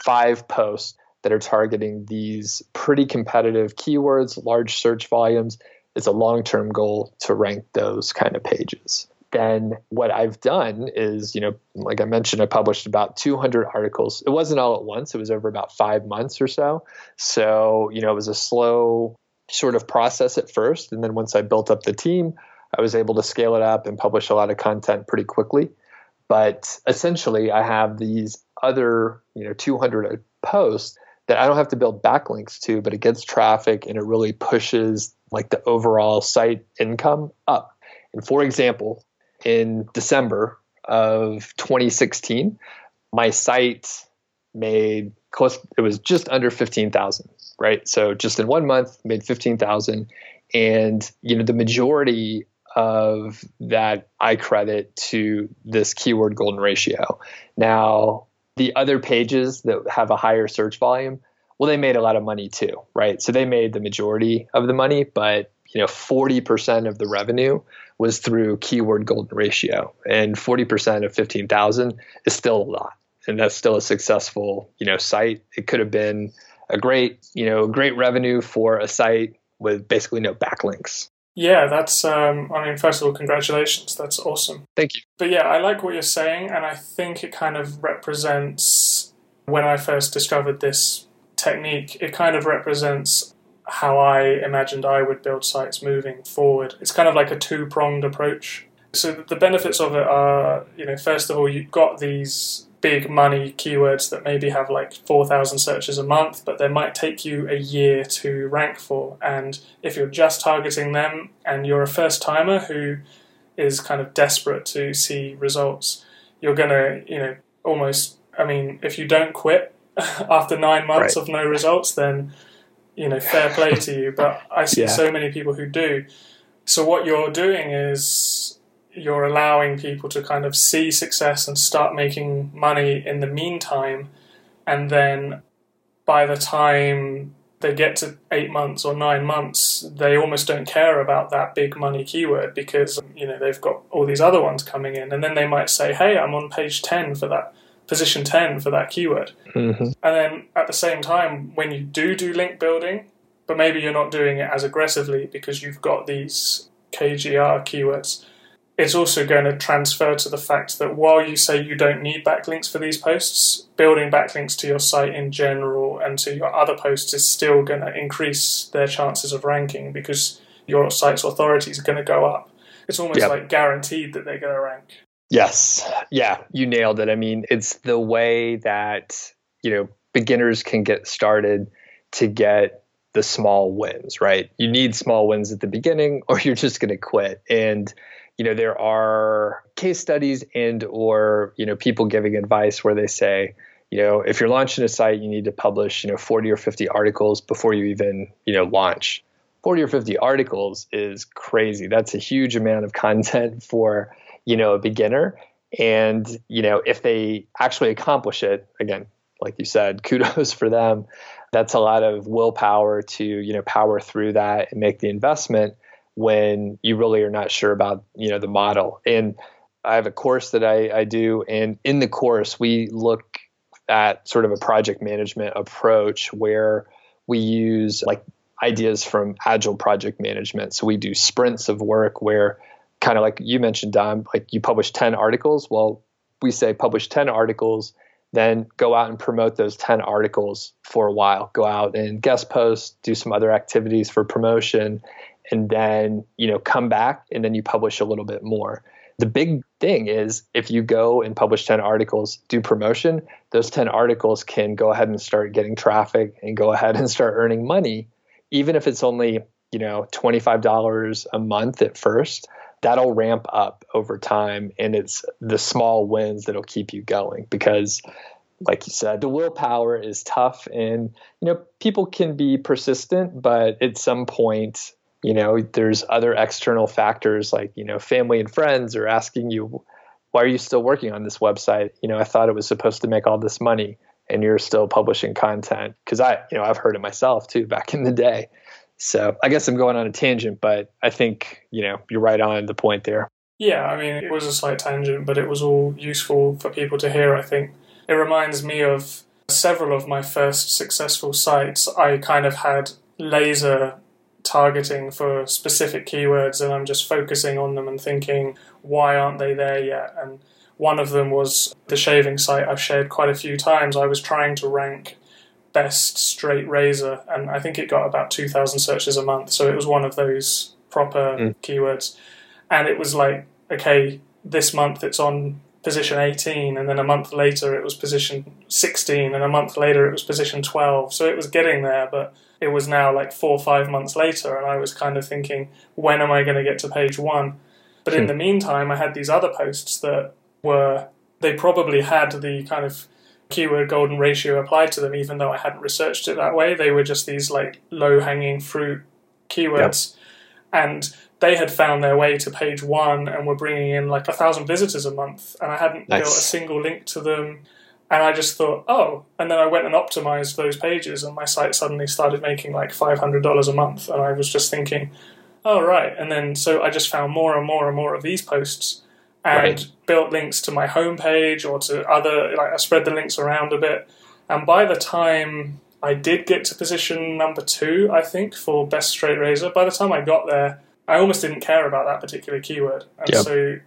five posts that are targeting these pretty competitive keywords, large search volumes. It's a long term goal to rank those kind of pages then what I've done is, you know, like I mentioned, I published about 200 articles. It wasn't all at once, it was over about five months or so. So, you know, it was a slow sort of process at first. And then once I built up the team, I was able to scale it up and publish a lot of content pretty quickly. But essentially, I have these other, you know, 200 posts that I don't have to build backlinks to, but it gets traffic and it really pushes like the overall site income up. And for example, in December of 2016, my site made close it was just under 15,000, right? So just in one month made 15,000 and you know the majority of that I credit to this keyword golden ratio. Now, the other pages that have a higher search volume, well, they made a lot of money too, right? So they made the majority of the money, but you know, 40% of the revenue was through keyword golden ratio, and 40% of 15,000 is still a lot, and that's still a successful, you know, site. It could have been a great, you know, great revenue for a site with basically no backlinks. Yeah, that's. Um, I mean, first of all, congratulations. That's awesome. Thank you. But yeah, I like what you're saying, and I think it kind of represents when I first discovered this technique. It kind of represents how I imagined I would build sites moving forward. It's kind of like a two pronged approach. So the benefits of it are, you know, first of all, you've got these big money keywords that maybe have like 4,000 searches a month, but they might take you a year to rank for. And if you're just targeting them and you're a first timer who is kind of desperate to see results, you're going to, you know, almost, I mean, if you don't quit after nine months right. of no results, then, you know, fair play to you. But I see yeah. so many people who do. So what you're doing is you're allowing people to kind of see success and start making money in the meantime. And then by the time they get to eight months or nine months, they almost don't care about that big money keyword because you know they've got all these other ones coming in, and then they might say, "Hey, I'm on page ten for that position ten for that keyword," mm-hmm. and then at the same time, when you do do link building, but maybe you're not doing it as aggressively because you've got these KGR keywords it's also going to transfer to the fact that while you say you don't need backlinks for these posts, building backlinks to your site in general and to your other posts is still going to increase their chances of ranking because your site's authority is going to go up. It's almost yep. like guaranteed that they're going to rank. Yes. Yeah, you nailed it. I mean, it's the way that, you know, beginners can get started to get the small wins, right? You need small wins at the beginning or you're just going to quit. And you know there are case studies and or you know people giving advice where they say you know if you're launching a site you need to publish you know 40 or 50 articles before you even you know launch 40 or 50 articles is crazy that's a huge amount of content for you know a beginner. And you know if they actually accomplish it again like you said kudos for them. That's a lot of willpower to you know power through that and make the investment when you really are not sure about you know the model. And i have a course that I, I do and in the course we look at sort of a project management approach where we use like ideas from agile project management. So we do sprints of work where kind of like you mentioned dom like you publish 10 articles. Well we say publish 10 articles then go out and promote those 10 articles for a while. Go out and guest post do some other activities for promotion and then you know come back and then you publish a little bit more. The big thing is if you go and publish 10 articles do promotion those 10 articles can go ahead and start getting traffic and go ahead and start earning money even if it's only you know $25 a month at first that'll ramp up over time and it's the small wins that'll keep you going because like you said the willpower is tough and you know people can be persistent but at some point you know there's other external factors like you know family and friends are asking you why are you still working on this website? You know i thought it was supposed to make all this money and you're still publishing content. Because i you know i've heard it myself too back in the day so i guess i'm going on a tangent but i think you know you're right on the point there yeah i mean it was a slight tangent but it was all useful for people to hear i think it reminds me of several of my first successful sites i kind of had laser targeting for specific keywords and I'm just focusing on them and thinking, why aren't they there yet? And one of them was the shaving site I've shared quite a few times. I was trying to rank best straight razor and I think it got about 2,000 searches a month. So it was one of those proper mm. keywords. And it was like, okay, this month it's on position 18 and then a month later it was position 16 and a month later it was position 12 so it was getting there but it was now like four or five months later and i was kind of thinking when am i going to get to page one but in hmm. the meantime i had these other posts that were they probably had the kind of keyword golden ratio applied to them even though i hadn't researched it that way they were just these like low hanging fruit keywords yep. and they had found their way to page one and were bringing in like a thousand visitors a month, and I hadn't nice. built a single link to them. And I just thought, oh, and then I went and optimized those pages, and my site suddenly started making like five hundred dollars a month. And I was just thinking, oh right. And then so I just found more and more and more of these posts, and right. built links to my homepage or to other. Like I spread the links around a bit, and by the time I did get to position number two, I think for best straight razor, by the time I got there I almost didn't care about that particular keyword, and yep. so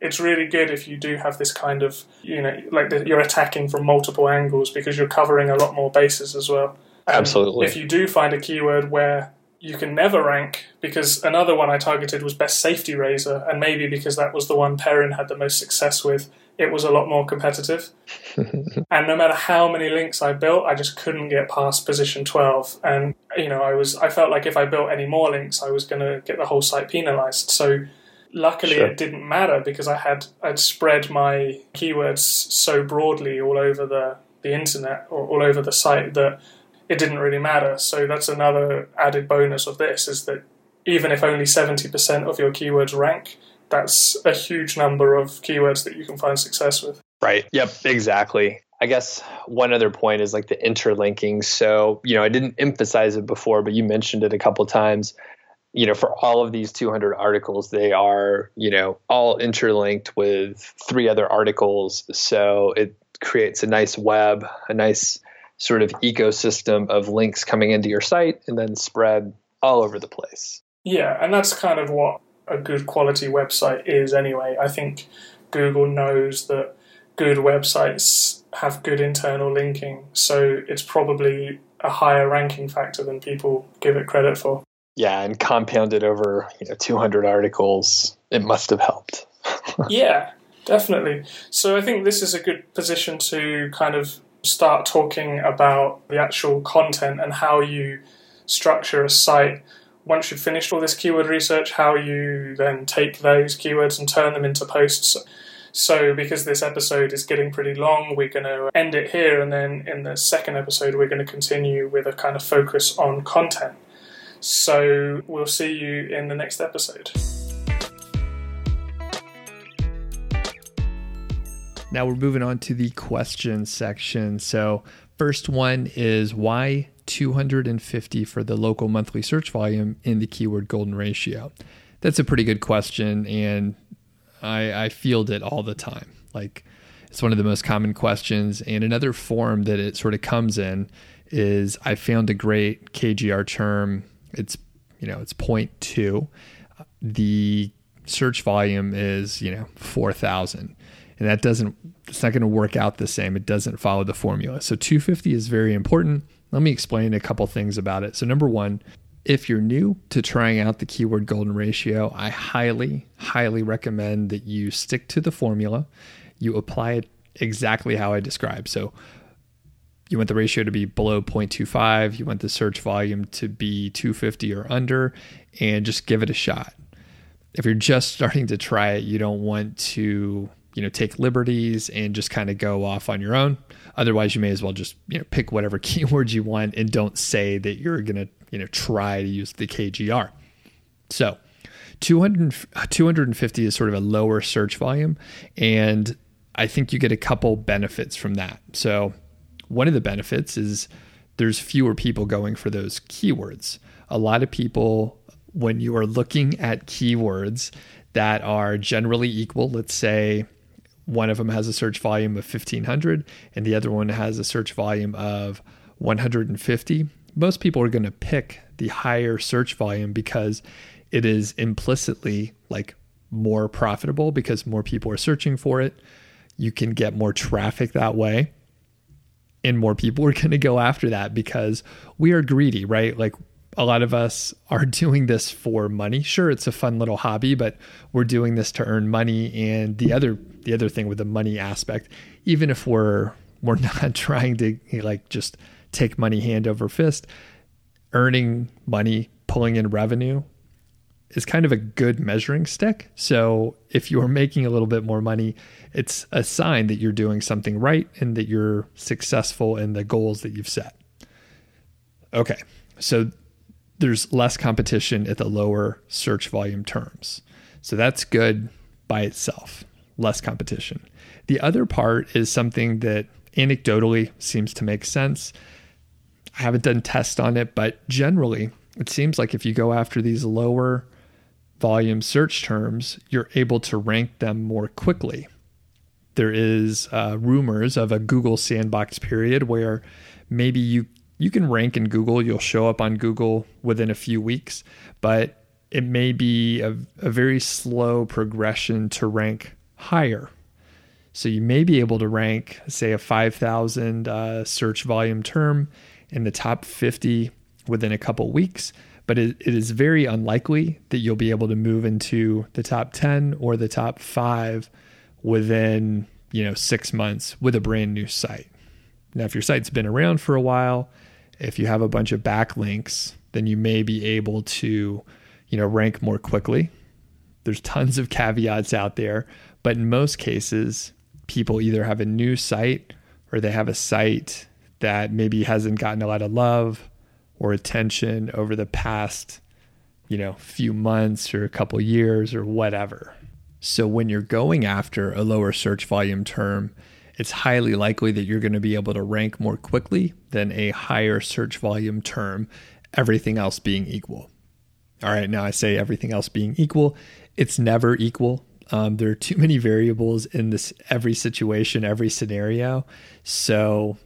it's really good if you do have this kind of you know like the, you're attacking from multiple angles because you're covering a lot more bases as well. And Absolutely. If you do find a keyword where you can never rank, because another one I targeted was best safety razor, and maybe because that was the one Perrin had the most success with, it was a lot more competitive. and no matter how many links I built, I just couldn't get past position 12. And, you know, I was, I felt like if I built any more links, I was going to get the whole site penalized. So luckily sure. it didn't matter because I had, I'd spread my keywords so broadly all over the, the internet or all over the site that it didn't really matter. So that's another added bonus of this is that even if only 70% of your keywords rank, that's a huge number of keywords that you can find success with. Right. Yep. Exactly. I guess one other point is like the interlinking. So, you know, I didn't emphasize it before, but you mentioned it a couple times. You know, for all of these 200 articles, they are, you know, all interlinked with three other articles. So it creates a nice web, a nice sort of ecosystem of links coming into your site and then spread all over the place. Yeah, and that's kind of what a good quality website is anyway. I think Google knows that good websites have good internal linking, so it's probably a higher ranking factor than people give it credit for. Yeah, and compounded over you know 200 articles, it must have helped. yeah, definitely. So I think this is a good position to kind of start talking about the actual content and how you structure a site once you've finished all this keyword research, how you then take those keywords and turn them into posts. So, because this episode is getting pretty long, we're going to end it here, and then in the second episode, we're going to continue with a kind of focus on content. So, we'll see you in the next episode. Now we're moving on to the question section. So, first one is why 250 for the local monthly search volume in the keyword golden ratio? That's a pretty good question, and I, I field it all the time. Like, it's one of the most common questions. And another form that it sort of comes in is I found a great KGR term. It's, you know, it's 0.2. The search volume is, you know, 4,000 and that doesn't it's not going to work out the same. It doesn't follow the formula. So 250 is very important. Let me explain a couple things about it. So number one if you're new to trying out the keyword golden ratio i highly highly recommend that you stick to the formula. You apply it exactly how i described. So you want the ratio to be below 0.25 you want the search volume to be 250 or under and just give it a shot. If you're just starting to try it you don't want to you know take liberties and just kind of go off on your own. Otherwise you may as well just you know pick whatever keywords you want and don't say that you're going to you know try to use the kgr so 200, uh, 250 is sort of a lower search volume and i think you get a couple benefits from that. So one of the benefits is there's fewer people going for those keywords. A lot of people when you are looking at keywords that are generally equal let's say one of them has a search volume of 1500 and the other one has a search volume of 150 most people are going to pick the higher search volume because it is implicitly like more profitable because more people are searching for it. You can get more traffic that way and more people are going to go after that because we are greedy right? Like a lot of us are doing this for money. Sure, it's a fun little hobby, but we're doing this to earn money. And the other the other thing with the money aspect, even if we're we're not trying to like just take money hand over fist, earning money, pulling in revenue is kind of a good measuring stick. So if you're making a little bit more money, it's a sign that you're doing something right and that you're successful in the goals that you've set. Okay, so there's less competition at the lower search volume terms. So that's good by itself, less competition. The other part is something that anecdotally seems to make sense. I haven't done tests on it, but generally, it seems like if you go after these lower volume search terms, you're able to rank them more quickly. There is uh, rumors of a Google sandbox period where maybe you you can rank in Google, you'll show up on Google within a few weeks, but it may be a, a very slow progression to rank higher. So you may be able to rank, say, a 5,000 uh, search volume term in the top 50 within a couple weeks, but it, it is very unlikely that you'll be able to move into the top 10 or the top five within you know six months with a brand new site. Now, if your site's been around for a while, if you have a bunch of backlinks, then you may be able to, you know, rank more quickly. There's tons of caveats out there, but in most cases, people either have a new site or they have a site that maybe hasn't gotten a lot of love or attention over the past, you know, few months or a couple years or whatever. So when you're going after a lower search volume term, it's highly likely that you're going to be able to rank more quickly than a higher search volume term, everything else being equal. All right, now I say everything else being equal, it's never equal. Um, there are too many variables in this every situation, every scenario. So,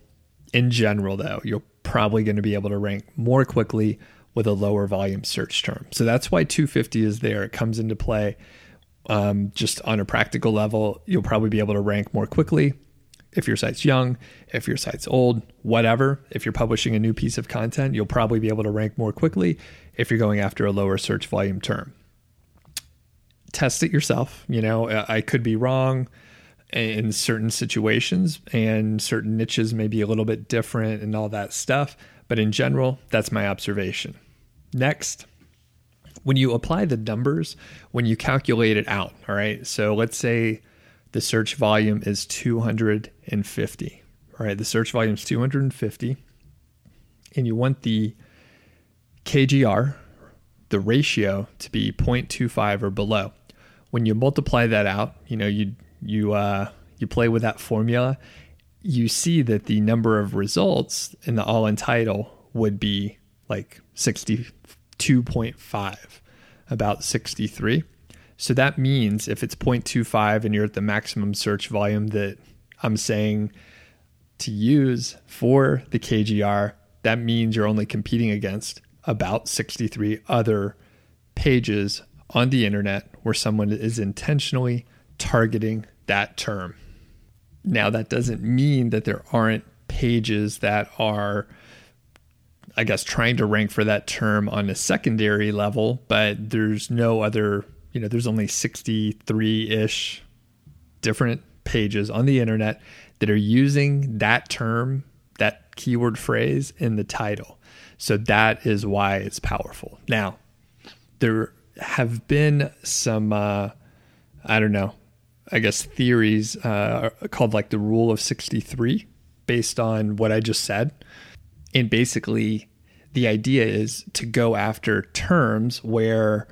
in general, though, you're probably going to be able to rank more quickly with a lower volume search term. So that's why 250 is there. It comes into play um, just on a practical level. You'll probably be able to rank more quickly if your site's young, if your site's old, whatever, if you're publishing a new piece of content, you'll probably be able to rank more quickly if you're going after a lower search volume term. Test it yourself. You know, I could be wrong in certain situations, and certain niches may be a little bit different and all that stuff. But in general, that's my observation. Next, when you apply the numbers, when you calculate it out, all right, so let's say the search volume is 250. All right, the search volume is 250. And you want the KGR, the ratio, to be 0.25 or below. When you multiply that out, you know, you you uh, you play with that formula, you see that the number of results in the all in title would be like 62.5, about 63. So that means if it's 0.25 and you're at the maximum search volume that I'm saying to use for the KGR, that means you're only competing against about 63 other pages on the internet where someone is intentionally targeting that term. Now, that doesn't mean that there aren't pages that are, I guess, trying to rank for that term on a secondary level, but there's no other you know, there's only 63 ish different pages on the internet that are using that term, that keyword phrase in the title. So that is why it's powerful. Now, there have been some, uh, I don't know, I guess theories uh, called like the rule of 63 based on what I just said. And basically, the idea is to go after terms where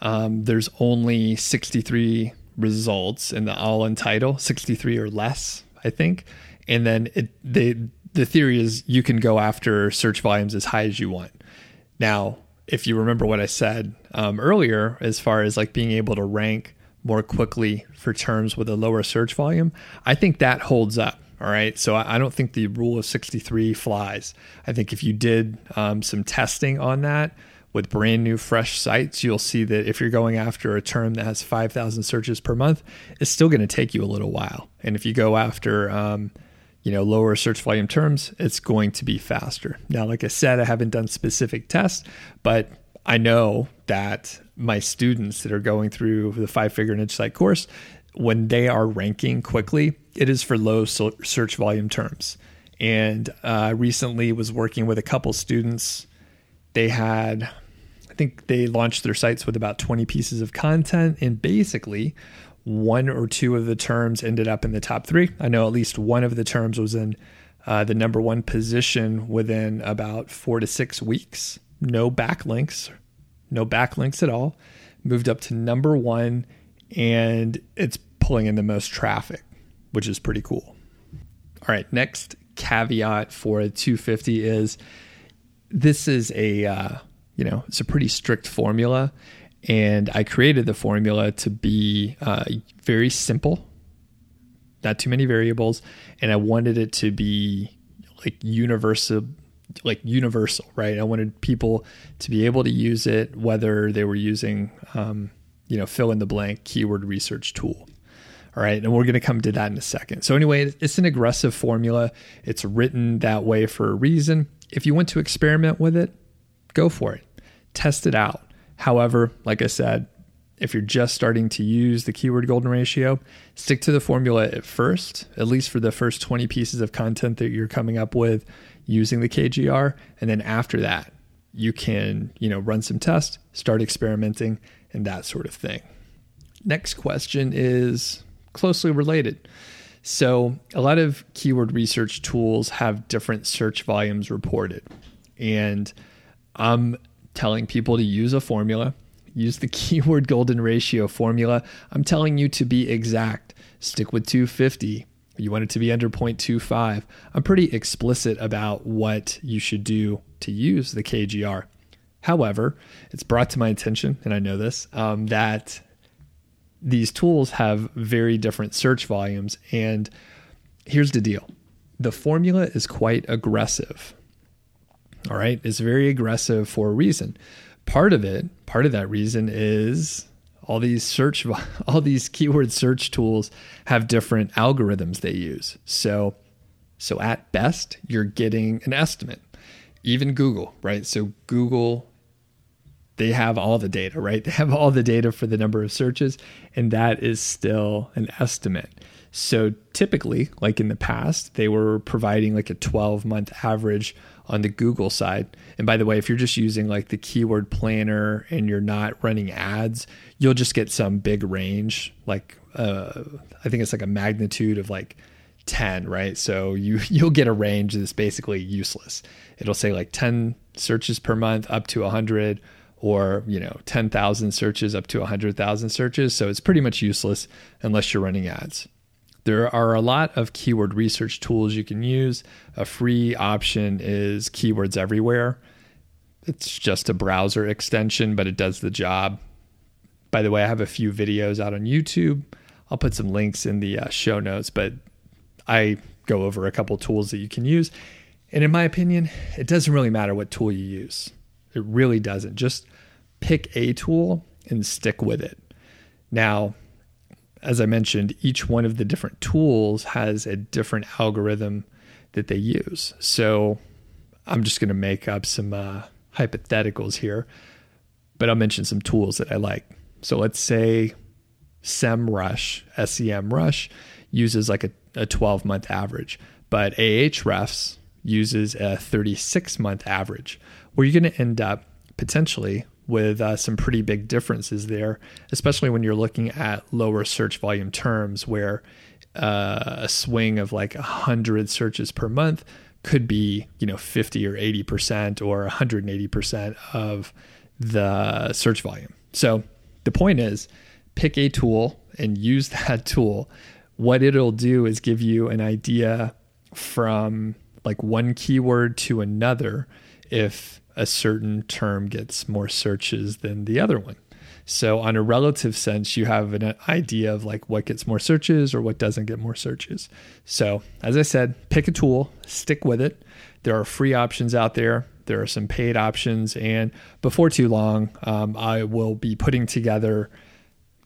um, there's only 63 results in the all in title, 63 or less, I think. And then it, they, the theory is you can go after search volumes as high as you want. Now, if you remember what I said um, earlier, as far as like being able to rank more quickly for terms with a lower search volume, I think that holds up. All right. So I don't think the rule of 63 flies. I think if you did um, some testing on that, with brand new fresh sites, you'll see that if you're going after a term that has 5,000 searches per month, it's still going to take you a little while. And if you go after, um, you know, lower search volume terms, it's going to be faster. Now, like I said, I haven't done specific tests, but I know that my students that are going through the five figure niche site course, when they are ranking quickly, it is for low search volume terms. And I uh, recently was working with a couple students. They had, I think they launched their sites with about 20 pieces of content. And basically, one or two of the terms ended up in the top three. I know at least one of the terms was in uh, the number one position within about four to six weeks. No backlinks, no backlinks at all. Moved up to number one, and it's pulling in the most traffic, which is pretty cool. All right, next caveat for a 250 is this is a uh, you know it's a pretty strict formula and I created the formula to be uh, very simple, not too many variables, and I wanted it to be like universal like universal, right? I wanted people to be able to use it whether they were using, um, you know, fill in the blank keyword research tool. All right, and we're going to come to that in a second. So anyway, it's an aggressive formula. It's written that way for a reason. If you want to experiment with it, go for it. Test it out. However, like I said, if you're just starting to use the keyword golden ratio, stick to the formula at first, at least for the first 20 pieces of content that you're coming up with using the KGR. And then after that, you can, you know, run some tests, start experimenting, and that sort of thing. Next question is closely related. So, a lot of keyword research tools have different search volumes reported. And I'm telling people to use a formula, use the keyword golden ratio formula. I'm telling you to be exact. Stick with 250. You want it to be under 0.25. I'm pretty explicit about what you should do to use the KGR. However, it's brought to my attention, and I know this, um, that these tools have very different search volumes. And here's the deal the formula is quite aggressive. All right. It's very aggressive for a reason. Part of it, part of that reason is all these search, all these keyword search tools have different algorithms they use. So, so at best, you're getting an estimate. Even Google, right? So Google, they have all the data, right? They have all the data for the number of searches, and that is still an estimate. So typically, like in the past, they were providing like a 12 month average on the Google side. And by the way, if you're just using like the keyword planner and you're not running ads, you'll just get some big range. Like uh, I think it's like a magnitude of like 10, right? So you you'll get a range that's basically useless. It'll say like 10 searches per month up to 100 or, you know, 10,000 searches up to 100,000 searches. So it's pretty much useless unless you're running ads. There are a lot of keyword research tools you can use. A free option is Keywords Everywhere. It's just a browser extension, but it does the job. By the way, I have a few videos out on YouTube. I'll put some links in the uh, show notes, but I go over a couple tools that you can use. And in my opinion, it doesn't really matter what tool you use. It really doesn't. Just pick a tool and stick with it. Now, as I mentioned, each one of the different tools has a different algorithm that they use. So I'm just going to make up some uh, hypotheticals here, but I'll mention some tools that I like. So let's say SEMrush, SEM Rush uses like a 12 month average, but Ahrefs uses a 36 month average, where you're going to end up potentially with uh, some pretty big differences there, especially when you're looking at lower search volume terms where uh, a swing of like 100 searches per month could be, you know, 50 or 80% or 180% of the search volume. So the point is pick a tool and use that tool. What it'll do is give you an idea from like one keyword to another if a certain term gets more searches than the other one. So, on a relative sense, you have an idea of like what gets more searches or what doesn't get more searches. So, as I said, pick a tool, stick with it. There are free options out there, there are some paid options, and before too long, um, I will be putting together,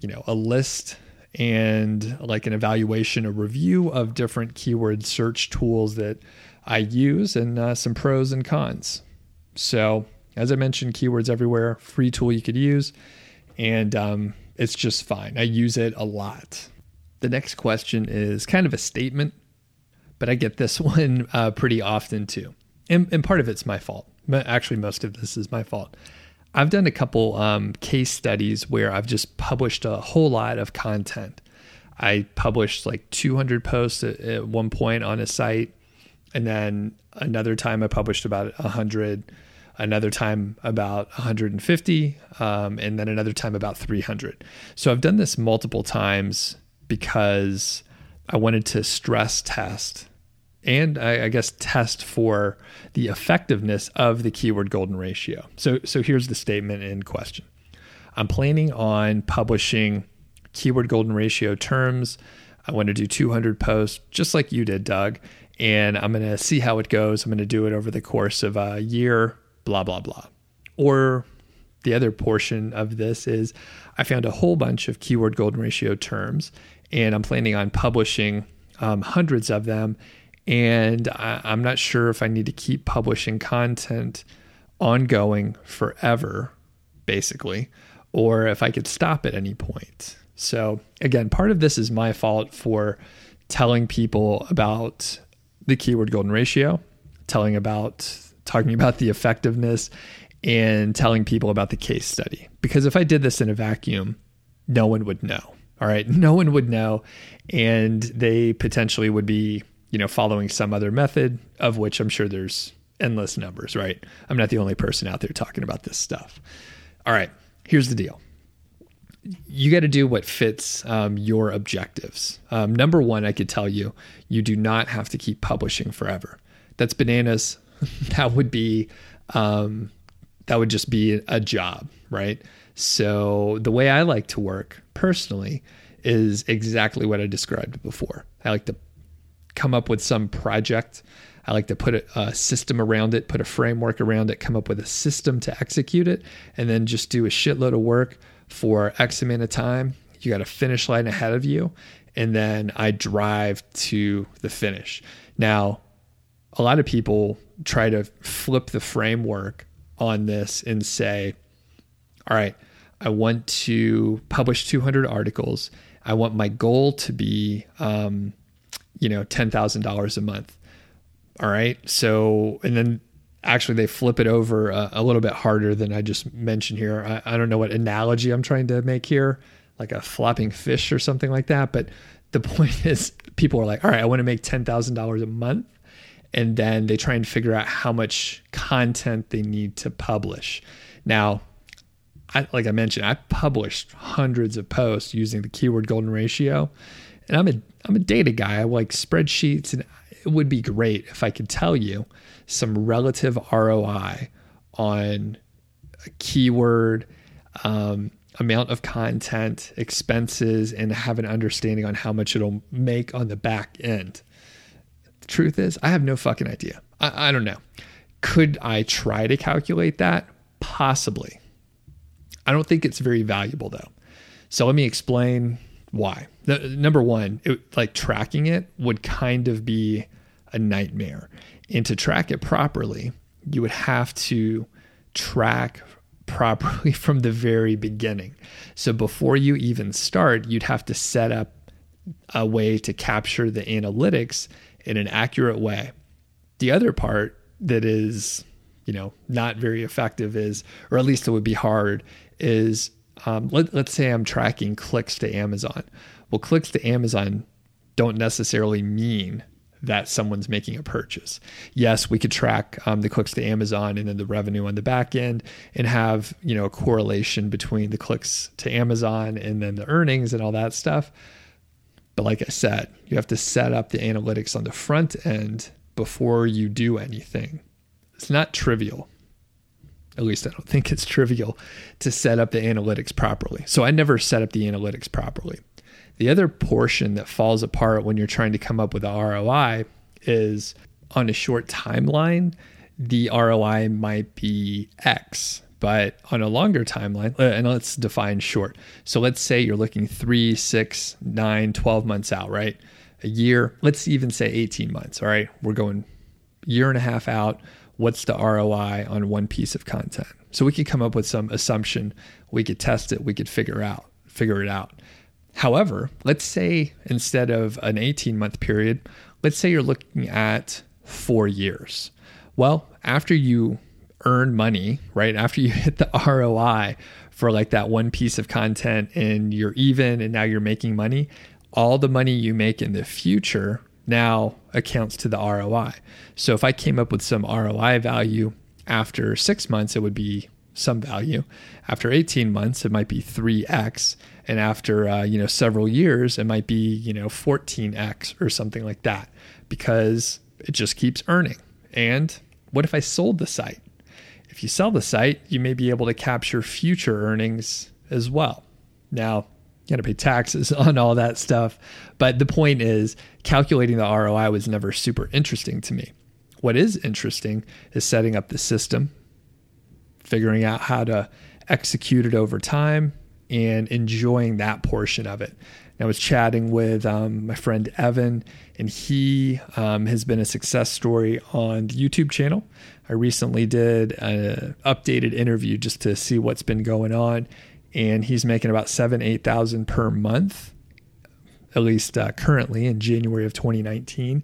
you know, a list and like an evaluation, a review of different keyword search tools that I use, and uh, some pros and cons. So, as I mentioned, keywords everywhere, free tool you could use, and um, it's just fine. I use it a lot. The next question is kind of a statement, but I get this one uh, pretty often too. And, and, part of it's my fault. Actually, most of this is my fault. I've done a couple um, case studies where I've just published a whole lot of content. I published like 200 posts at, at one point on a site, and then another time I published about 100, another time about 150, um, and then another time about 300. So I've done this multiple times because I wanted to stress test and I, I, guess test for the effectiveness of the keyword golden ratio. So, so here's the statement in question. I'm planning on publishing keyword golden ratio terms. I want to do 200 posts, just like you did, Doug. And I'm going to see how it goes. I'm going to do it over the course of a year, blah, blah, blah. Or the other portion of this is I found a whole bunch of keyword golden ratio terms, and I'm planning on publishing um, hundreds of them and I, I'm not sure if I need to keep publishing content ongoing forever, basically, or if I could stop at any point. So, again, part of this is my fault for telling people about the keyword golden ratio, telling about talking about the effectiveness and telling people about the case study. Because if I did this in a vacuum, no one would know. All right, no one would know and they potentially would be you know, following some other method, of which I'm sure there's endless numbers, right? I'm not the only person out there talking about this stuff. All right, here's the deal. You got to do what fits um, your objectives. Um, number one, I could tell you, you do not have to keep publishing forever. That's bananas. that would be, um, that would just be a job, right? So the way I like to work personally is exactly what I described before. I like to come up with some project. I like to put a, a, system around it, put a framework around it, come up with a system to execute it, and then just do a shitload of work for X amount of time. You got a finish line ahead of you, and then I drive to the finish. Now, a lot of people try to flip the framework on this and say, all right, I want to publish 200 articles. I want my goal to be um, you know, $10,000 a month. All right. So, and then actually they flip it over a, a little bit harder than I just mentioned here. I, I, don't know what analogy I'm trying to make here, like a flopping fish or something like that. But the point is, people are like, all right, I want to make $10,000 a month. And then they try and figure out how much content they need to publish. Now, I, like I mentioned, I published hundreds of posts using the keyword golden ratio and I'm a I'm a data guy. I like spreadsheets, and it would be great if I could tell you some relative ROI on a keyword, um, amount of content, expenses, and have an understanding on how much it'll make on the back end. Truth is, I have no fucking idea. I, I don't know. Could I try to calculate that? Possibly. I don't think it's very valuable though. So let me explain why. The, number one, it, like tracking it would kind of be a nightmare. And to track it properly, you would have to track properly from the very beginning. So before you even start, you'd have to set up a way to capture the analytics in an accurate way. The other part that is, you know, not very effective is, or at least it would be hard, is um, let, let's say I'm tracking clicks to Amazon. Well, clicks to Amazon don't necessarily mean that someone's making a purchase. Yes, we could track um, the clicks to Amazon and then the revenue on the back end and have you know a correlation between the clicks to Amazon and then the earnings and all that stuff. But like I said, you have to set up the analytics on the front end before you do anything. It's not trivial at least I don't think it's trivial to set up the analytics properly. So I never set up the analytics properly. The other portion that falls apart when you're trying to come up with a ROI is on a short timeline, the ROI might be X, But on a longer timeline, uh, and let's define short. So let's say you're looking three, six, nine, 12 months out, right? A year, let's even say 18 months. All right. We're going year and a half out. What's the ROI on one piece of content? So we could come up with some assumption. We could test it. We could figure out, figure it out. However, let's say instead of an 18 month period, let's say you're looking at four years. Well, after you earn money, right? After you hit the ROI for like that one piece of content and you're even and now you're making money, all the money you make in the future now accounts to the ROI. So if I came up with some ROI value after six months, it would be some value. After 18 months, it might be 3x. And after, uh, you know, several years, it might be, you know, 14x or something like that because it just keeps earning. And what if I sold the site? If you sell the site, you may be able to capture future earnings as well. Now, you got to pay taxes on all that stuff. But the point is, calculating the ROI was never super interesting to me. What is interesting is setting up the system, figuring out how to execute it over time, and enjoying that portion of it. I was chatting with um, my friend Evan, and he um, has been a success story on the YouTube channel. I recently did an updated interview just to see what's been going on, and he's making about seven, eight thousand per month, at least uh, currently in January of 2019.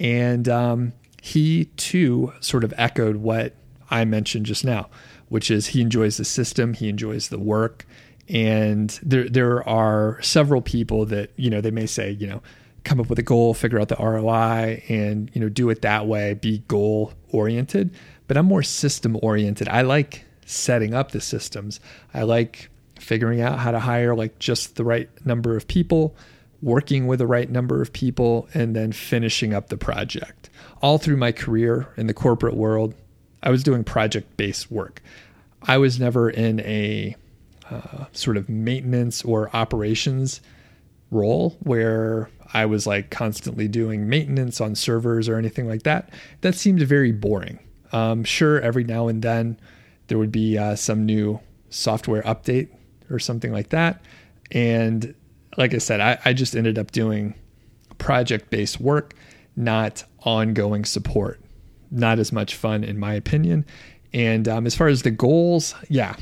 And um, he too sort of echoed what I mentioned just now, which is he enjoys the system, he enjoys the work, and there there are several people that you know they may say you know come up with a goal, figure out the ROI, and you know do it that way, be goal oriented. But I'm more system oriented. I like setting up the systems. I like figuring out how to hire like just the right number of people, working with the right number of people, and then finishing up the project. All through my career in the corporate world, I was doing project based work. I was never in a uh, sort of maintenance or operations role where I was like constantly doing maintenance on servers or anything like that. That seemed very boring. Um, sure, every now and then there would be uh, some new software update or something like that. And like I said, I, I just ended up doing project based work, not ongoing support. Not as much fun, in my opinion. And um, as far as the goals, yeah,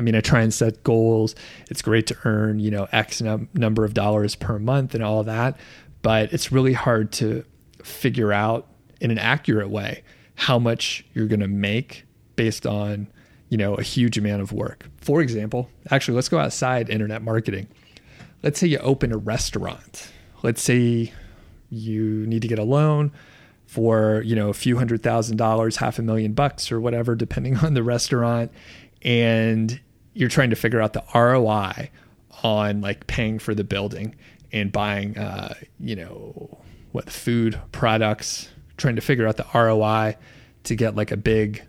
I mean, I try and set goals. It's great to earn, you know, X num- number of dollars per month and all that, but it's really hard to figure out in an accurate way how much you're going to make based on, you know, a huge amount of work. For example, actually, let's go outside internet marketing. Let's say you open a restaurant. Let's say you need to get a loan for, you know, a few hundred thousand dollars, half a million bucks or whatever depending on the restaurant and you're trying to figure out the ROI on like paying for the building and buying, uh, you know, what food products, trying to figure out the ROI to get like a big,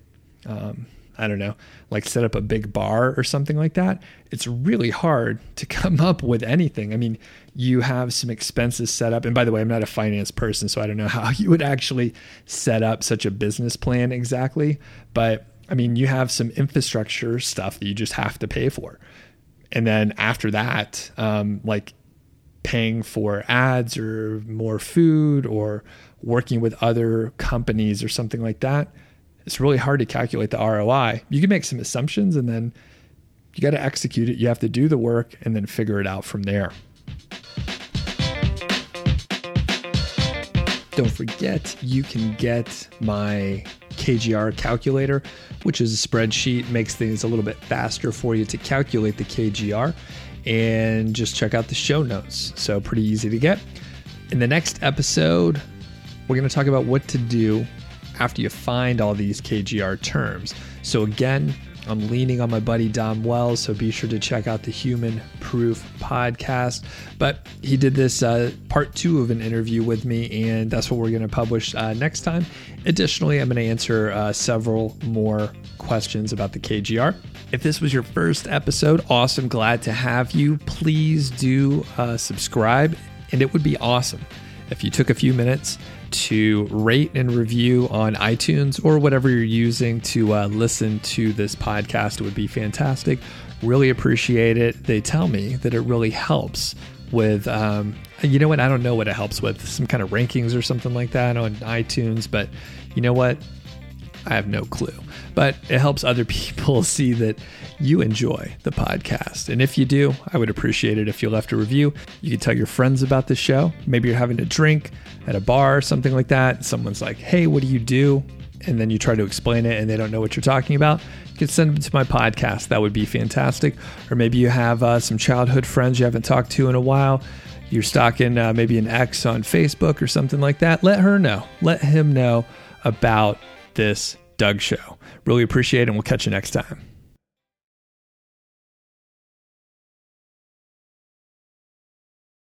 um, I don't know, like set up a big bar or something like that. It's really hard to come up with anything. I mean, you have some expenses set up. And by the way, I'm not a finance person, so I don't know how you would actually set up such a business plan exactly. But I mean, you have some infrastructure stuff that you just have to pay for. And then after that, um, like paying for ads or more food or working with other companies or something like that, it's really hard to calculate the ROI. You can make some assumptions and then you got to execute it. You have to do the work and then figure it out from there. Don't forget, you can get my KGR calculator, which is a spreadsheet, makes things a little bit faster for you to calculate the KGR. And just check out the show notes. So, pretty easy to get. In the next episode, we're going to talk about what to do after you find all these KGR terms. So, again, I'm leaning on my buddy Dom Wells, so be sure to check out the Human Proof podcast. But he did this uh, part two of an interview with me, and that's what we're going to publish uh, next time. Additionally, I'm going to answer uh, several more questions about the KGR. If this was your first episode, awesome, glad to have you. Please do uh, subscribe, and it would be awesome if you took a few minutes to rate and review on iTunes or whatever you're using to uh, listen to this podcast. Would be fantastic. Really appreciate it. They tell me that it really helps with, um, you know what? I don't know what it helps with, some kind of rankings or something like that on iTunes, but you know what? I have no clue. But it helps other people see that you enjoy the podcast. And if you do, I would appreciate it if you left a review. You can tell your friends about the show. Maybe you're having a drink at a bar or something like that. Someone's like, hey, what do you do? And then you try to explain it and they don't know what you're talking about. You can send them to my podcast. That would be fantastic. Or maybe you have uh, some childhood friends you haven't talked to in a while. You're stalking uh, maybe an ex on Facebook or something like that. Let her know. Let him know about this Doug Show. Really appreciate it, and we'll catch you next time.